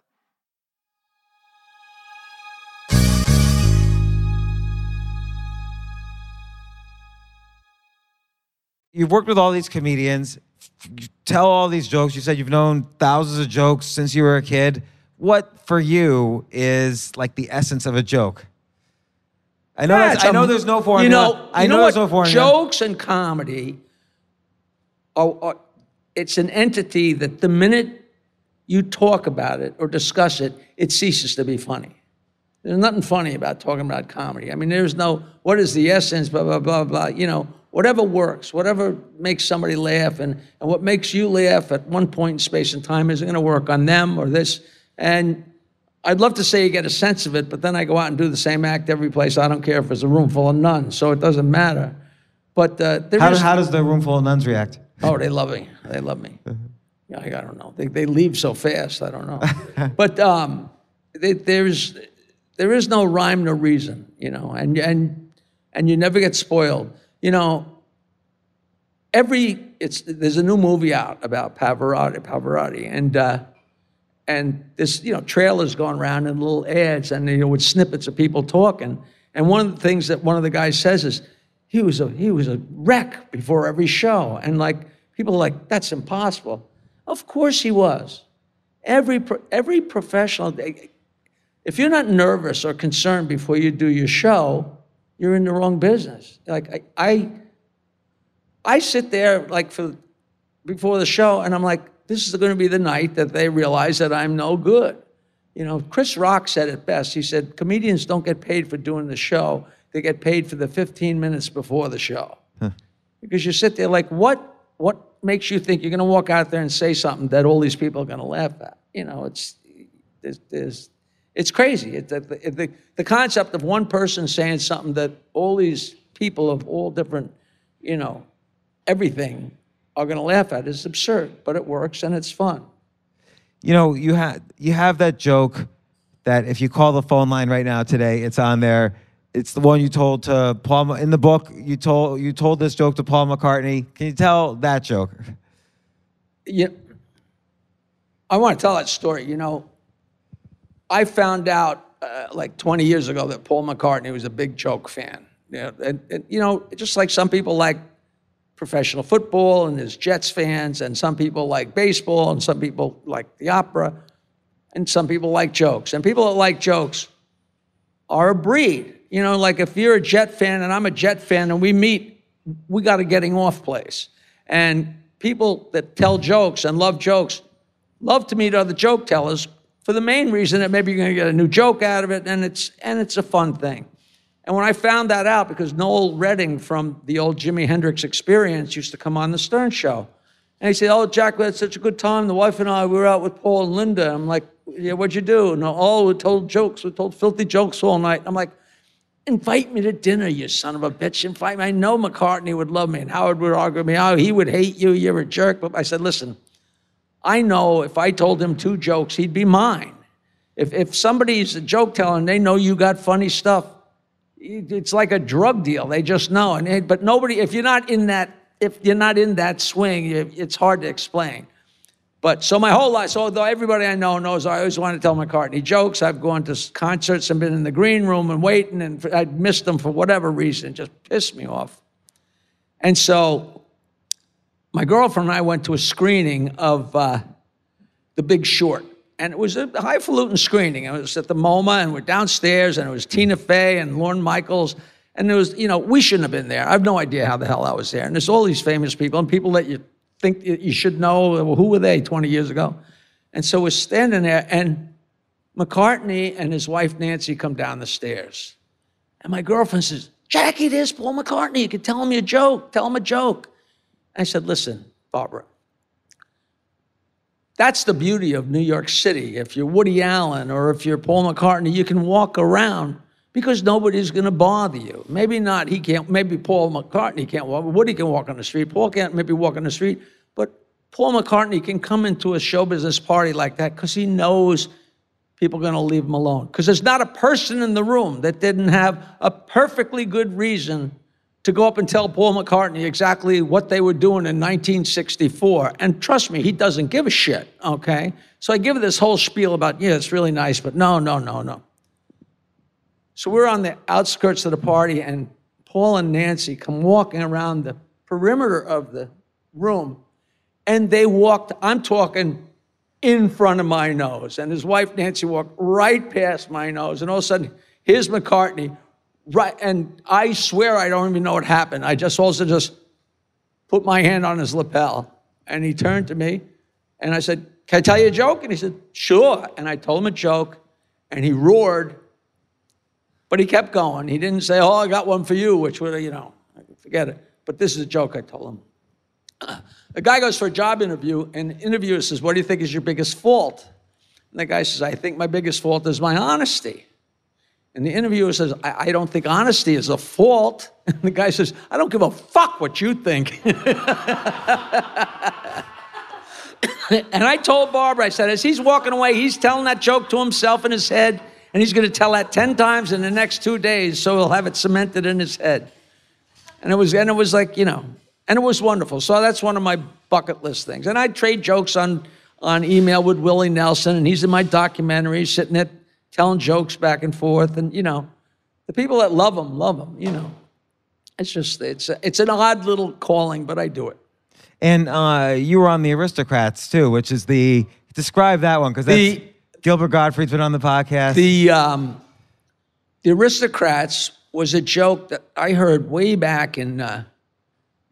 You've worked with all these comedians. You tell all these jokes. You said you've known thousands of jokes since you were a kid. What for you is like the essence of a joke? I know. Yeah, that's, it's I know there's no formula. You know, I you know, know there's what? no formula. Jokes and comedy are, are it's an entity that the minute you talk about it or discuss it, it ceases to be funny. There's nothing funny about talking about comedy. I mean, there's no what is the essence, blah blah blah blah. You know, whatever works, whatever makes somebody laugh, and and what makes you laugh at one point in space and time isn't going to work on them or this. And I'd love to say you get a sense of it, but then I go out and do the same act every place. I don't care if it's a room full of nuns, so it doesn't matter. But uh, there How, is- how does the room full of nuns react? Oh, they love me. They love me. Yeah, I, I don't know. They, they leave so fast. I don't know. but um, they, there's there is no rhyme, no reason. You know, and and and you never get spoiled. You know, every it's there's a new movie out about Pavarotti, Pavarotti, and uh, and this you know trailers going around and little ads and you know with snippets of people talking. And one of the things that one of the guys says is he was a he was a wreck before every show, and like people are like that's impossible. Of course he was. Every every professional, if you're not nervous or concerned before you do your show, you're in the wrong business. Like I I, I sit there like for before the show, and I'm like, this is going to be the night that they realize that I'm no good. You know, Chris Rock said it best. He said, comedians don't get paid for doing the show, they get paid for the 15 minutes before the show. Because you sit there like, what, what makes you think you're going to walk out there and say something that all these people are going to laugh at? You know, it's, there's, there's, it's crazy. It, the, the, the concept of one person saying something that all these people of all different, you know, everything are going to laugh at is absurd, but it works and it's fun. You know, you have you have that joke that if you call the phone line right now today, it's on there. It's the one you told to Paul in the book. You told you told this joke to Paul McCartney. Can you tell that joke? Yeah, I want to tell that story. You know, I found out uh, like 20 years ago that Paul McCartney was a big joke fan. You know, and, and, you know, just like some people like professional football and there's Jets fans, and some people like baseball, and some people like the opera, and some people like jokes. And people that like jokes are a breed. You know, like if you're a Jet fan and I'm a Jet fan and we meet, we got a getting off place. And people that tell jokes and love jokes love to meet other joke tellers for the main reason that maybe you're going to get a new joke out of it and it's and it's a fun thing. And when I found that out, because Noel Redding from the old Jimi Hendrix experience used to come on the Stern Show. And he said, Oh, Jack, we had such a good time. The wife and I, we were out with Paul and Linda. I'm like, Yeah, what'd you do? No, oh, we told jokes. We told filthy jokes all night. I'm like, Invite me to dinner, you son of a bitch. Invite me. I know McCartney would love me, and Howard would argue with me. Oh, he would hate you. You're a jerk. But I said, Listen, I know if I told him two jokes, he'd be mine. If, if somebody's a joke teller and they know you got funny stuff, it's like a drug deal. They just know. And it, but nobody, if you're not in that, if you're not in that swing, it's hard to explain. But so my whole life, so although everybody I know knows, I always want to tell McCartney jokes. I've gone to concerts and been in the green room and waiting, and I'd missed them for whatever reason. It just pissed me off. And so my girlfriend and I went to a screening of uh, The Big Short and it was a highfalutin screening. It was at the MoMA, and we're downstairs, and it was Tina Fey and Lorne Michaels, and there was, you know, we shouldn't have been there. I have no idea how the hell I was there. And there's all these famous people and people that you think you should know. Well, who were they 20 years ago? And so we're standing there, and McCartney and his wife Nancy come down the stairs, and my girlfriend says, "Jackie, there's Paul McCartney. You can tell him a joke. Tell him a joke." I said, "Listen, Barbara." That's the beauty of New York City. If you're Woody Allen or if you're Paul McCartney, you can walk around because nobody's going to bother you. Maybe not, he can't, maybe Paul McCartney can't walk, Woody can walk on the street. Paul can't maybe walk on the street, but Paul McCartney can come into a show business party like that because he knows people are going to leave him alone. Because there's not a person in the room that didn't have a perfectly good reason to go up and tell Paul McCartney exactly what they were doing in 1964. And trust me, he doesn't give a shit, okay? So I give this whole spiel about, yeah, it's really nice, but no, no, no, no. So we're on the outskirts of the party, and Paul and Nancy come walking around the perimeter of the room, and they walked, I'm talking in front of my nose, and his wife Nancy walked right past my nose, and all of a sudden, here's McCartney Right, and I swear I don't even know what happened. I just also just put my hand on his lapel, and he turned to me, and I said, "Can I tell you a joke?" And he said, "Sure." And I told him a joke, and he roared, but he kept going. He didn't say, "Oh, I got one for you," which would, you know, forget it. But this is a joke I told him. A guy goes for a job interview, and the interviewer says, "What do you think is your biggest fault?" And the guy says, "I think my biggest fault is my honesty." And the interviewer says, I, I, don't think honesty is a fault. And the guy says, I don't give a fuck what you think. and I told Barbara, I said, as he's walking away, he's telling that joke to himself in his head, and he's going to tell that 10 times in the next two days, so he'll have it cemented in his head. And it was, and it was like, you know, and it was wonderful. So that's one of my bucket list things. And I trade jokes on, on email with Willie Nelson, and he's in my documentary, sitting at telling jokes back and forth. And, you know, the people that love them, love them, you know. It's just it's it's an odd little calling, but I do it. And uh, you were on the Aristocrats too, which is the describe that one because that's The- Gilbert Gottfried's been on the podcast. The um, the aristocrats was a joke that I heard way back in, uh,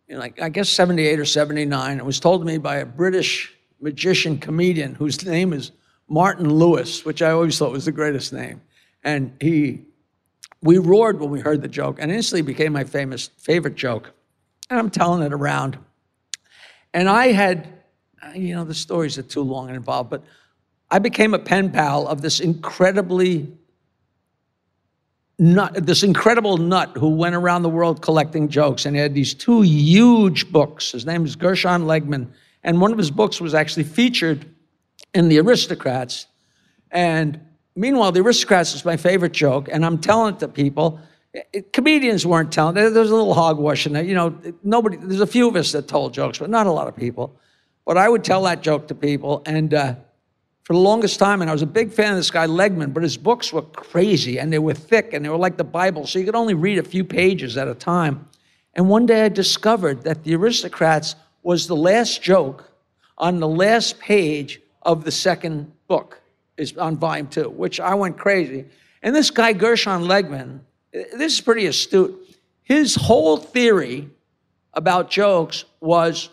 in like I guess seventy eight or seventy nine. It was told to me by a British magician comedian whose name is Martin Lewis, which I always thought was the greatest name. And he, we roared when we heard the joke, and instantly became my famous favorite joke. And I'm telling it around. And I had, you know, the stories are too long and involved, but I became a pen pal of this incredibly nut, this incredible nut who went around the world collecting jokes, and he had these two huge books. His name is Gershon Legman, and one of his books was actually featured in The Aristocrats. And meanwhile, The Aristocrats is my favorite joke, and I'm telling it to people. It- comedians weren't telling. there- There's a little hogwash in it. You know, nobody. There's a few of us that told jokes, but not a lot of people. But I would tell that joke to people, and uh, for the longest time, and I was a big fan of this guy Legman, but his books were crazy and they were thick and they were like the Bible, so you could only read a few pages at a time. And one day I discovered that The Aristocrats was the last joke on the last page of the second book, is on volume two, which I went crazy. And this guy Gershon Legman, this is pretty astute. His whole theory about jokes was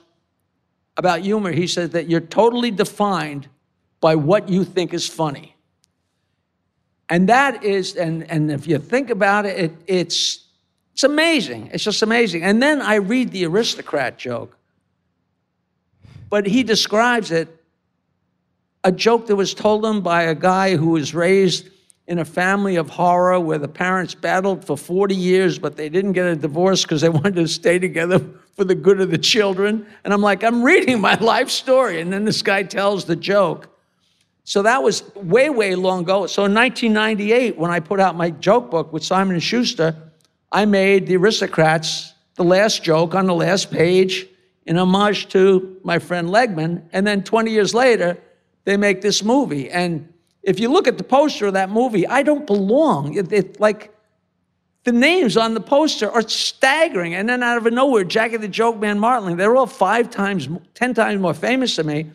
about humor. He said that you're totally defined by what you think is funny. And that is, and, and if you think about it, it, it's, it's amazing. It's just amazing. And then I read the aristocrat joke, but he describes it a joke that was told him by a guy who was raised in a family of horror where the parents battled for 40 years, but they didn't get a divorce because they wanted to stay together for the good of the children. And I'm like, I'm reading my life story. And then this guy tells the joke. So that was way, way long ago. So in 1998, when I put out my joke book with Simon and Schuster, I made the Aristocrats the last joke on the last page in homage to my friend Legman. And then 20 years later, they make this movie. And if you look at the poster of that movie, I don't belong. It, it- like the names on the poster are staggering. And then out of nowhere, Jackie the Joke Man Martling, they're all five times, 10 times more famous than me.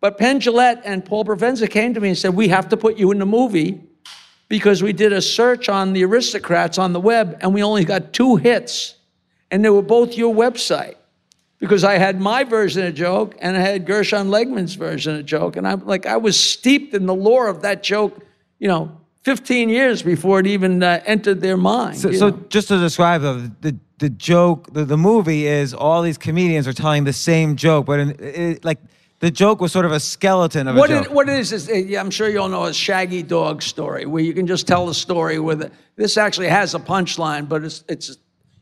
But Penn Jillette and Paul Provenza came to me and said, We have to put you in the movie because we did a search on the aristocrats on the web and we only got two hits. And they were both your website because I had my version of joke and I had Gershon Legman's version of joke. And I'm like, I was steeped in the lore of that joke, you know, 15 years before it even uh, entered their mind. So, so just to describe though, the the joke, the, the movie is all these comedians are telling the same joke, but in, it, like the joke was sort of a skeleton of What a it, what it is is, uh, yeah, I'm sure you all know a Shaggy Dog story where you can just tell the story with it. This actually has a punchline, but it's it's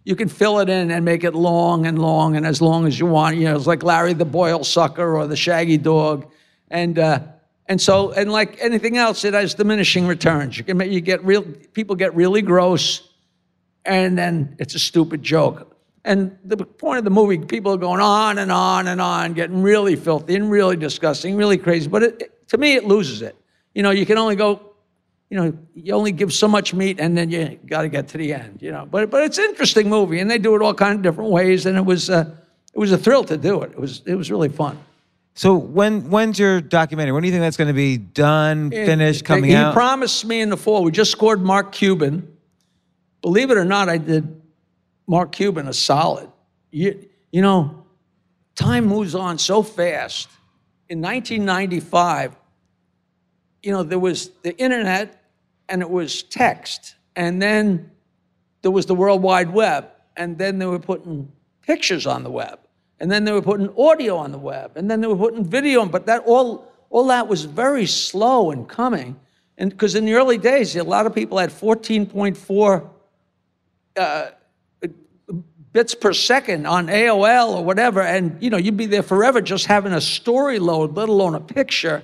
you can fill it in and make it long and long and as long as you want. You know, it's like Larry the Boil Sucker or the Shaggy Dog, and uh, and so and like anything else, it has diminishing returns. You can you get real people get really gross, and then it's a stupid joke. And the point of the movie, people are going on and on and on, getting really filthy and really disgusting, really crazy. But it, it- to me, it loses it. You know, you can only go, you know, you only give so much meat, and then you got to get to the end. You know, but but it's an interesting movie, and they do it all kind of different ways, and it was uh, it was a thrill to do it. It was it was really fun. So when when's your documentary? When do you think that's going to be done, finished, coming he out? He promised me in the fall. We just scored Mark Cuban. Believe it or not, I did Mark Cuban a solid. You, you know, time moves on so fast. In 1995, you know, there was the internet and it was text, and then there was the World Wide Web, and then they were putting pictures on the web, and then they were putting audio on the web, and then they were putting video on. But that all all that was very slow in coming, and because in the early days, a lot of people had 14.4 uh, bits per second on AOL or whatever, and you know you'd be there forever just having a story load, let alone a picture,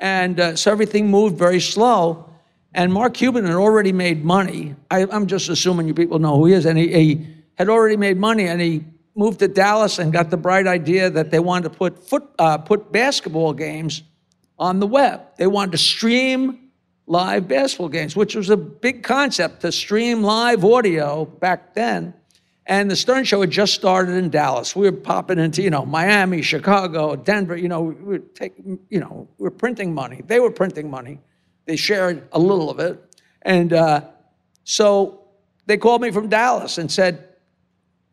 and uh, so everything moved very slow. And Mark Cuban had already made money. I, I'm just assuming you people know who he is, and he, he had already made money, and he moved to Dallas and got the bright idea that they wanted to put foot, uh, put basketball games on the web. They wanted to stream live basketball games, which was a big concept to stream live audio back then. And the Stern Show had just started in Dallas. We were popping into, you know, Miami, Chicago, Denver. You know, we were taking, you know, we were printing money. They were printing money. They shared a little of it. And uh, so they called me from Dallas and said,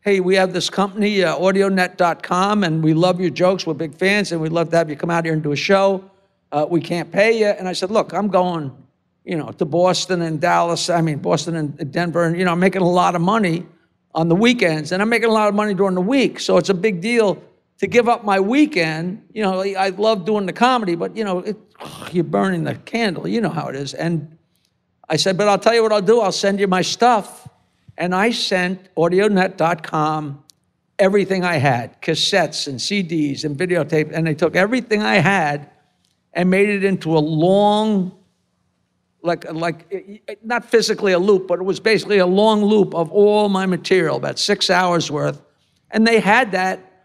hey, we have this company, uh, audionet.com, and we love your jokes. We're big fans, and we'd love to have you come out here and do a show. Uh, we can't pay you. And I said, look, I'm going, you know, to Boston and Dallas, I mean, Boston and Denver, and, you know, I'm making a lot of money on the weekends, and I'm making a lot of money during the week. So it's a big deal to give up my weekend. You know, I love doing the comedy, but, you know, it, you're burning the candle. You know how it is. And I said, but I'll tell you what I'll do. I'll send you my stuff. And I sent audionet.com everything I had cassettes and CDs and videotape. And they took everything I had and made it into a long, like, like not physically a loop, but it was basically a long loop of all my material, about six hours worth. And they had that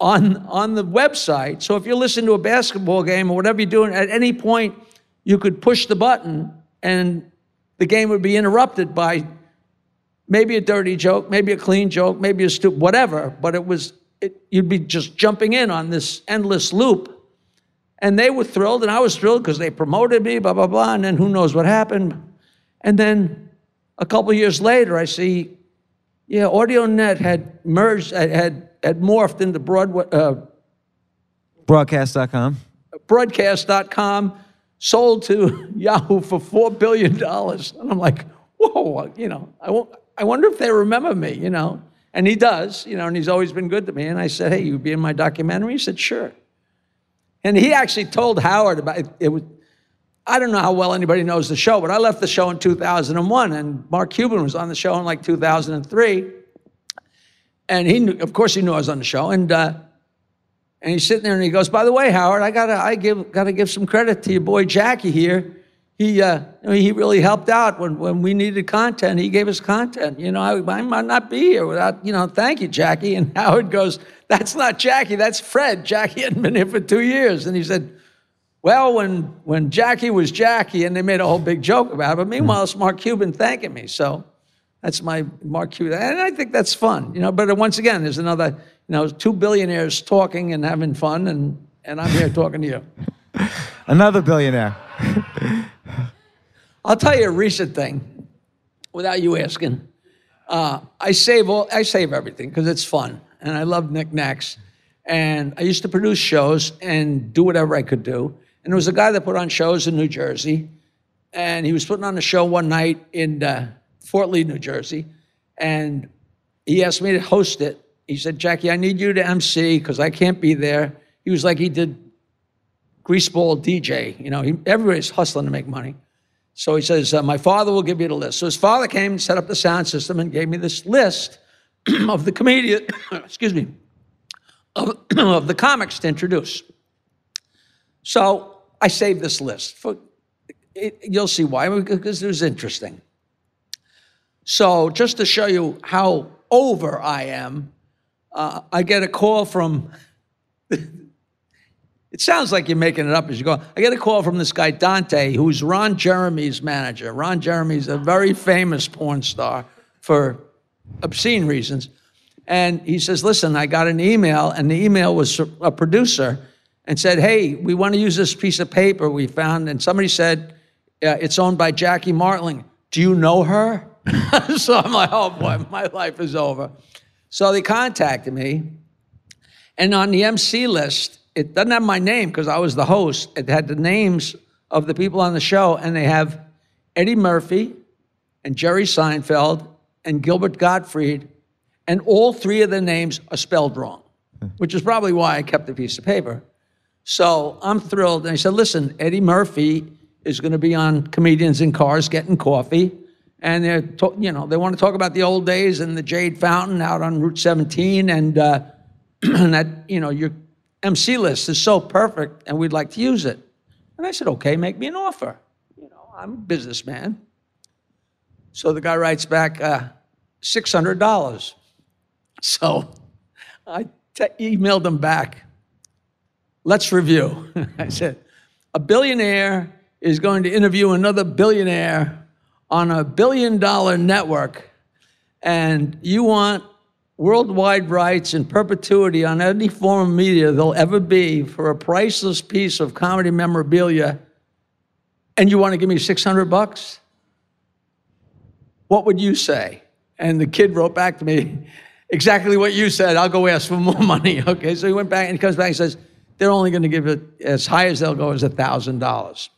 on, on the website. So if you listen to a basketball game or whatever you're doing, at any point you could push the button and the game would be interrupted by maybe a dirty joke, maybe a clean joke, maybe a stupid, whatever, but it was, it, you'd be just jumping in on this endless loop. And they were thrilled, and I was thrilled because they promoted me, blah, blah, blah, and then who knows what happened. And then a couple years later, I see, yeah, AudioNet had merged, had, had morphed into Broadway, uh, Broadcast.com. Broadcast.com, sold to Yahoo for $4 billion. And I'm like, whoa, you know, I won't, I wonder if they remember me, you know. And he does, you know, and he's always been good to me. And I said, hey, you be in my documentary? He said, sure. And he actually told Howard about it. it was, I don't know how well anybody knows the show, but I left the show in 2001, and Mark Cuban was on the show in like 2003. And he knew, of course, he knew I was on the show. And uh, and he's sitting there and he goes, "By the way, Howard, I gotta I give gotta give some credit to your boy Jackie here he, uh, he really helped out when, when we needed content. He gave us content. You know, I, I might not be here without, you know, thank you, Jackie. And Howard goes, that's not Jackie, that's Fred. Jackie hadn't been here for two years. And he said, well, when, when Jackie was Jackie, and they made a whole big joke about it, but meanwhile, it's Mark Cuban thanking me. So that's my Mark Cuban. And I think that's fun, you know. But once again, there's another, you know, two billionaires talking and having fun, and, and I'm here talking to you. Another billionaire. I'll tell you a recent thing, without you asking. Uh, I save all, I save everything because it's fun, and I love knickknacks. And I used to produce shows and do whatever I could do. And there was a guy that put on shows in New Jersey, and he was putting on a show one night in uh, Fort Lee, New Jersey, and he asked me to host it. He said, "Jackie, I need you to MC because I can't be there." He was like he did greaseball DJ. You know, he, everybody's hustling to make money. So he says, uh, My father will give you the list. So his father came and set up the sound system and gave me this list of the comedian, excuse me, of, of the comics to introduce. So I saved this list. For, it, you'll see why, because it was interesting. So just to show you how over I am, uh, I get a call from It sounds like you're making it up as you go. I get a call from this guy, Dante, who's Ron Jeremy's manager. Ron Jeremy's a very famous porn star for obscene reasons. And he says, Listen, I got an email, and the email was a producer and said, Hey, we want to use this piece of paper we found. And somebody said, uh, It's owned by Jackie Martling. Do you know her? so I'm like, Oh boy, my life is over. So they contacted me. And on the MC list, it doesn't have my name because I was the host. It had the names of the people on the show, and they have Eddie Murphy and Jerry Seinfeld and Gilbert Gottfried, and all three of the names are spelled wrong, which is probably why I kept the piece of paper. So I'm thrilled. And I said, listen, Eddie Murphy is going to be on Comedians in Cars getting coffee. And they're, to, you know, they want to talk about the old days and the Jade Fountain out on Route 17, and, uh, and that, you know, you're MC list is so perfect and we'd like to use it. And I said, okay, make me an offer. You know, I'm a businessman. So the guy writes back, uh, $600. So I te- emailed him back. Let's review. I said, a billionaire is going to interview another billionaire on a billion dollar network, and you want worldwide rights in perpetuity on any form of media there'll ever be for a priceless piece of comedy memorabilia, and you want to give me 600 bucks? What would you say? And the kid wrote back to me, exactly what you said. I'll go ask for more money. Okay, so he went back and he comes back and says, they're only going to give it as high as they'll go as $1,000.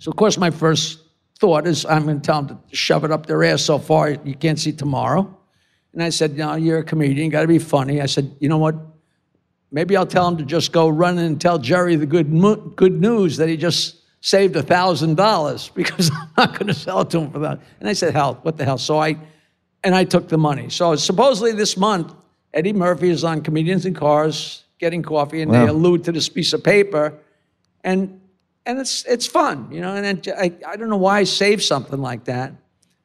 So, of course, my first thought is I'm going to tell them to shove it up their ass so far you can't see tomorrow. And I said, No, you're a comedian, got to be funny. I said, You know what? Maybe I'll tell him to just go run and tell Jerry the good, mo- good news that he just saved $1,000 because I'm not going to sell it to him for that. And I said, Hell, what the hell? So I, and I took the money. So supposedly this month, Eddie Murphy is on Comedians in Cars getting coffee, and they allude to this piece of paper. And and it's it's fun, you know. And then I, I don't know why I saved something like that,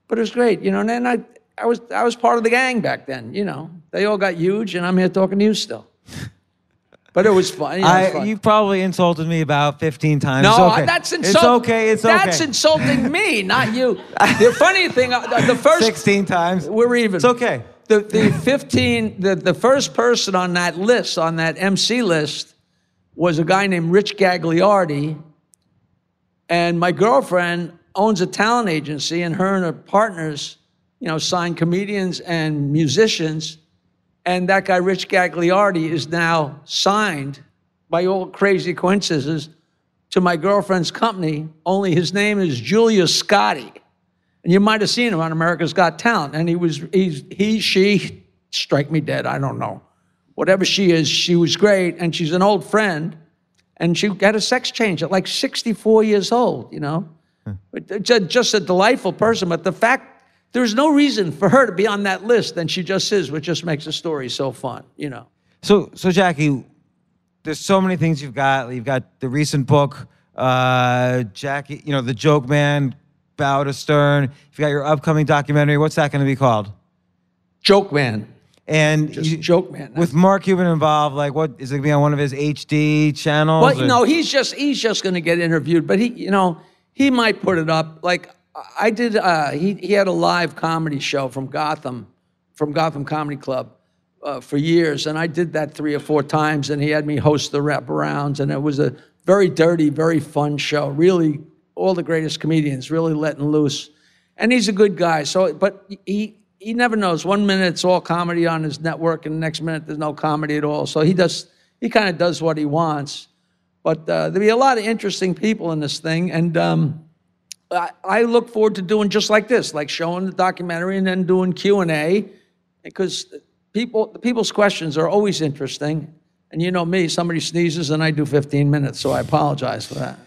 but it was great, you know. And then I I was I was part of the gang back then, you know. They all got huge, and I'm here talking to you still. But it was fun. You, know, I, fun. you probably insulted me about 15 times. no, It's okay. that's It's insulting. okay. It's That's okay. insulting me, not you. The funny thing, uh, the first 16 times. we're even. It's okay. The, the 15, the, the first person on that list, on that MC list, was a guy named Rich Gagliardi. And my girlfriend owns a talent agency, and her and her partners, you know, signed comedians and musicians. And that guy, Rich Gagliardi, is now signed by all crazy coincidences to my girlfriend's company, only his name is Julia Scotti. And you might have seen him on America's Got Talent. And he was, he's, he, she, strike me dead, I don't know. Whatever she is, she was great. And she's an old friend. And she got a sex change at like 64 years old, you know? Uh, ju- Just a delightful person. But the fact, there's no reason for her to be on that list, and she just is, which just makes the story so fun, you know? So, so Jackie, there's so many things you've got. You've got the recent book, uh, Jackie, you know, The Joke Man, Bow to Stern. You've got your upcoming documentary. What's that going to be called? Joke man. And Just you- joke man. with Mark Cuban involved, like, what is it going to be on one of his HD channels? Well, or- no, he's just he's just going to get interviewed, but he, you know, he might put it up. Like I did, uh, he he had a live comedy show from Gotham, from Gotham Comedy Club, uh, for years, and I did that three or four times, and he had me host the wraparounds, and it was a very dirty, very fun show. Really, all the greatest comedians really letting loose, and he's a good guy. So, but he. He never knows. One minute it's all comedy on his network, and the next minute there's no comedy at all. So he does. He kind of does what he wants. But uh, there'll be a lot of interesting people in this thing, and um, I, I look forward to doing just like this, like showing the documentary and then doing Q and A, because people, the people's questions are always interesting. And you know me, somebody sneezes and I do 15 minutes, so I apologize for that.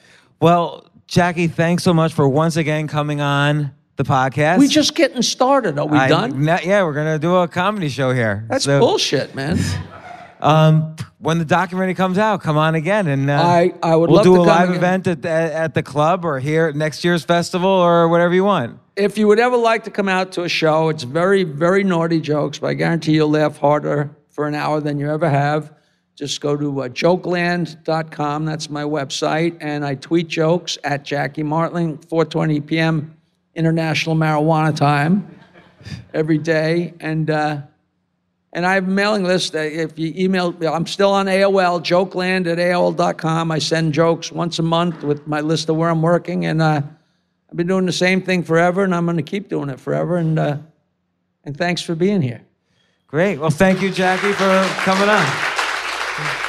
well, Jackie, thanks so much for once again coming on the podcast. We just getting started. Are we I- done? na- yeah, we're gonna do a comedy show here. That's So, bullshit, man. Um, when the documentary comes out, come on again, and uh, I- I would we'll love do to a come live again. event at the, at the club or here at next year's festival or whatever you want. if you would ever like to come out to a show, it's very, very naughty jokes, but I guarantee you'll laugh harder for an hour than you ever have. Just go to uh, jokeland.com. That's my website. And I tweet jokes at Jackie Martling, 4.20 p.m. International Marijuana Time every day. And, uh, and I have a mailing list. If you email, I'm still on AOL, jokeland at AOL.com. I send jokes once a month with my list of where I'm working. And uh, I've been doing the same thing forever, and I'm going to keep doing it forever. And, uh, and thanks for being here. Great. Well, thank you, Jackie, for coming on.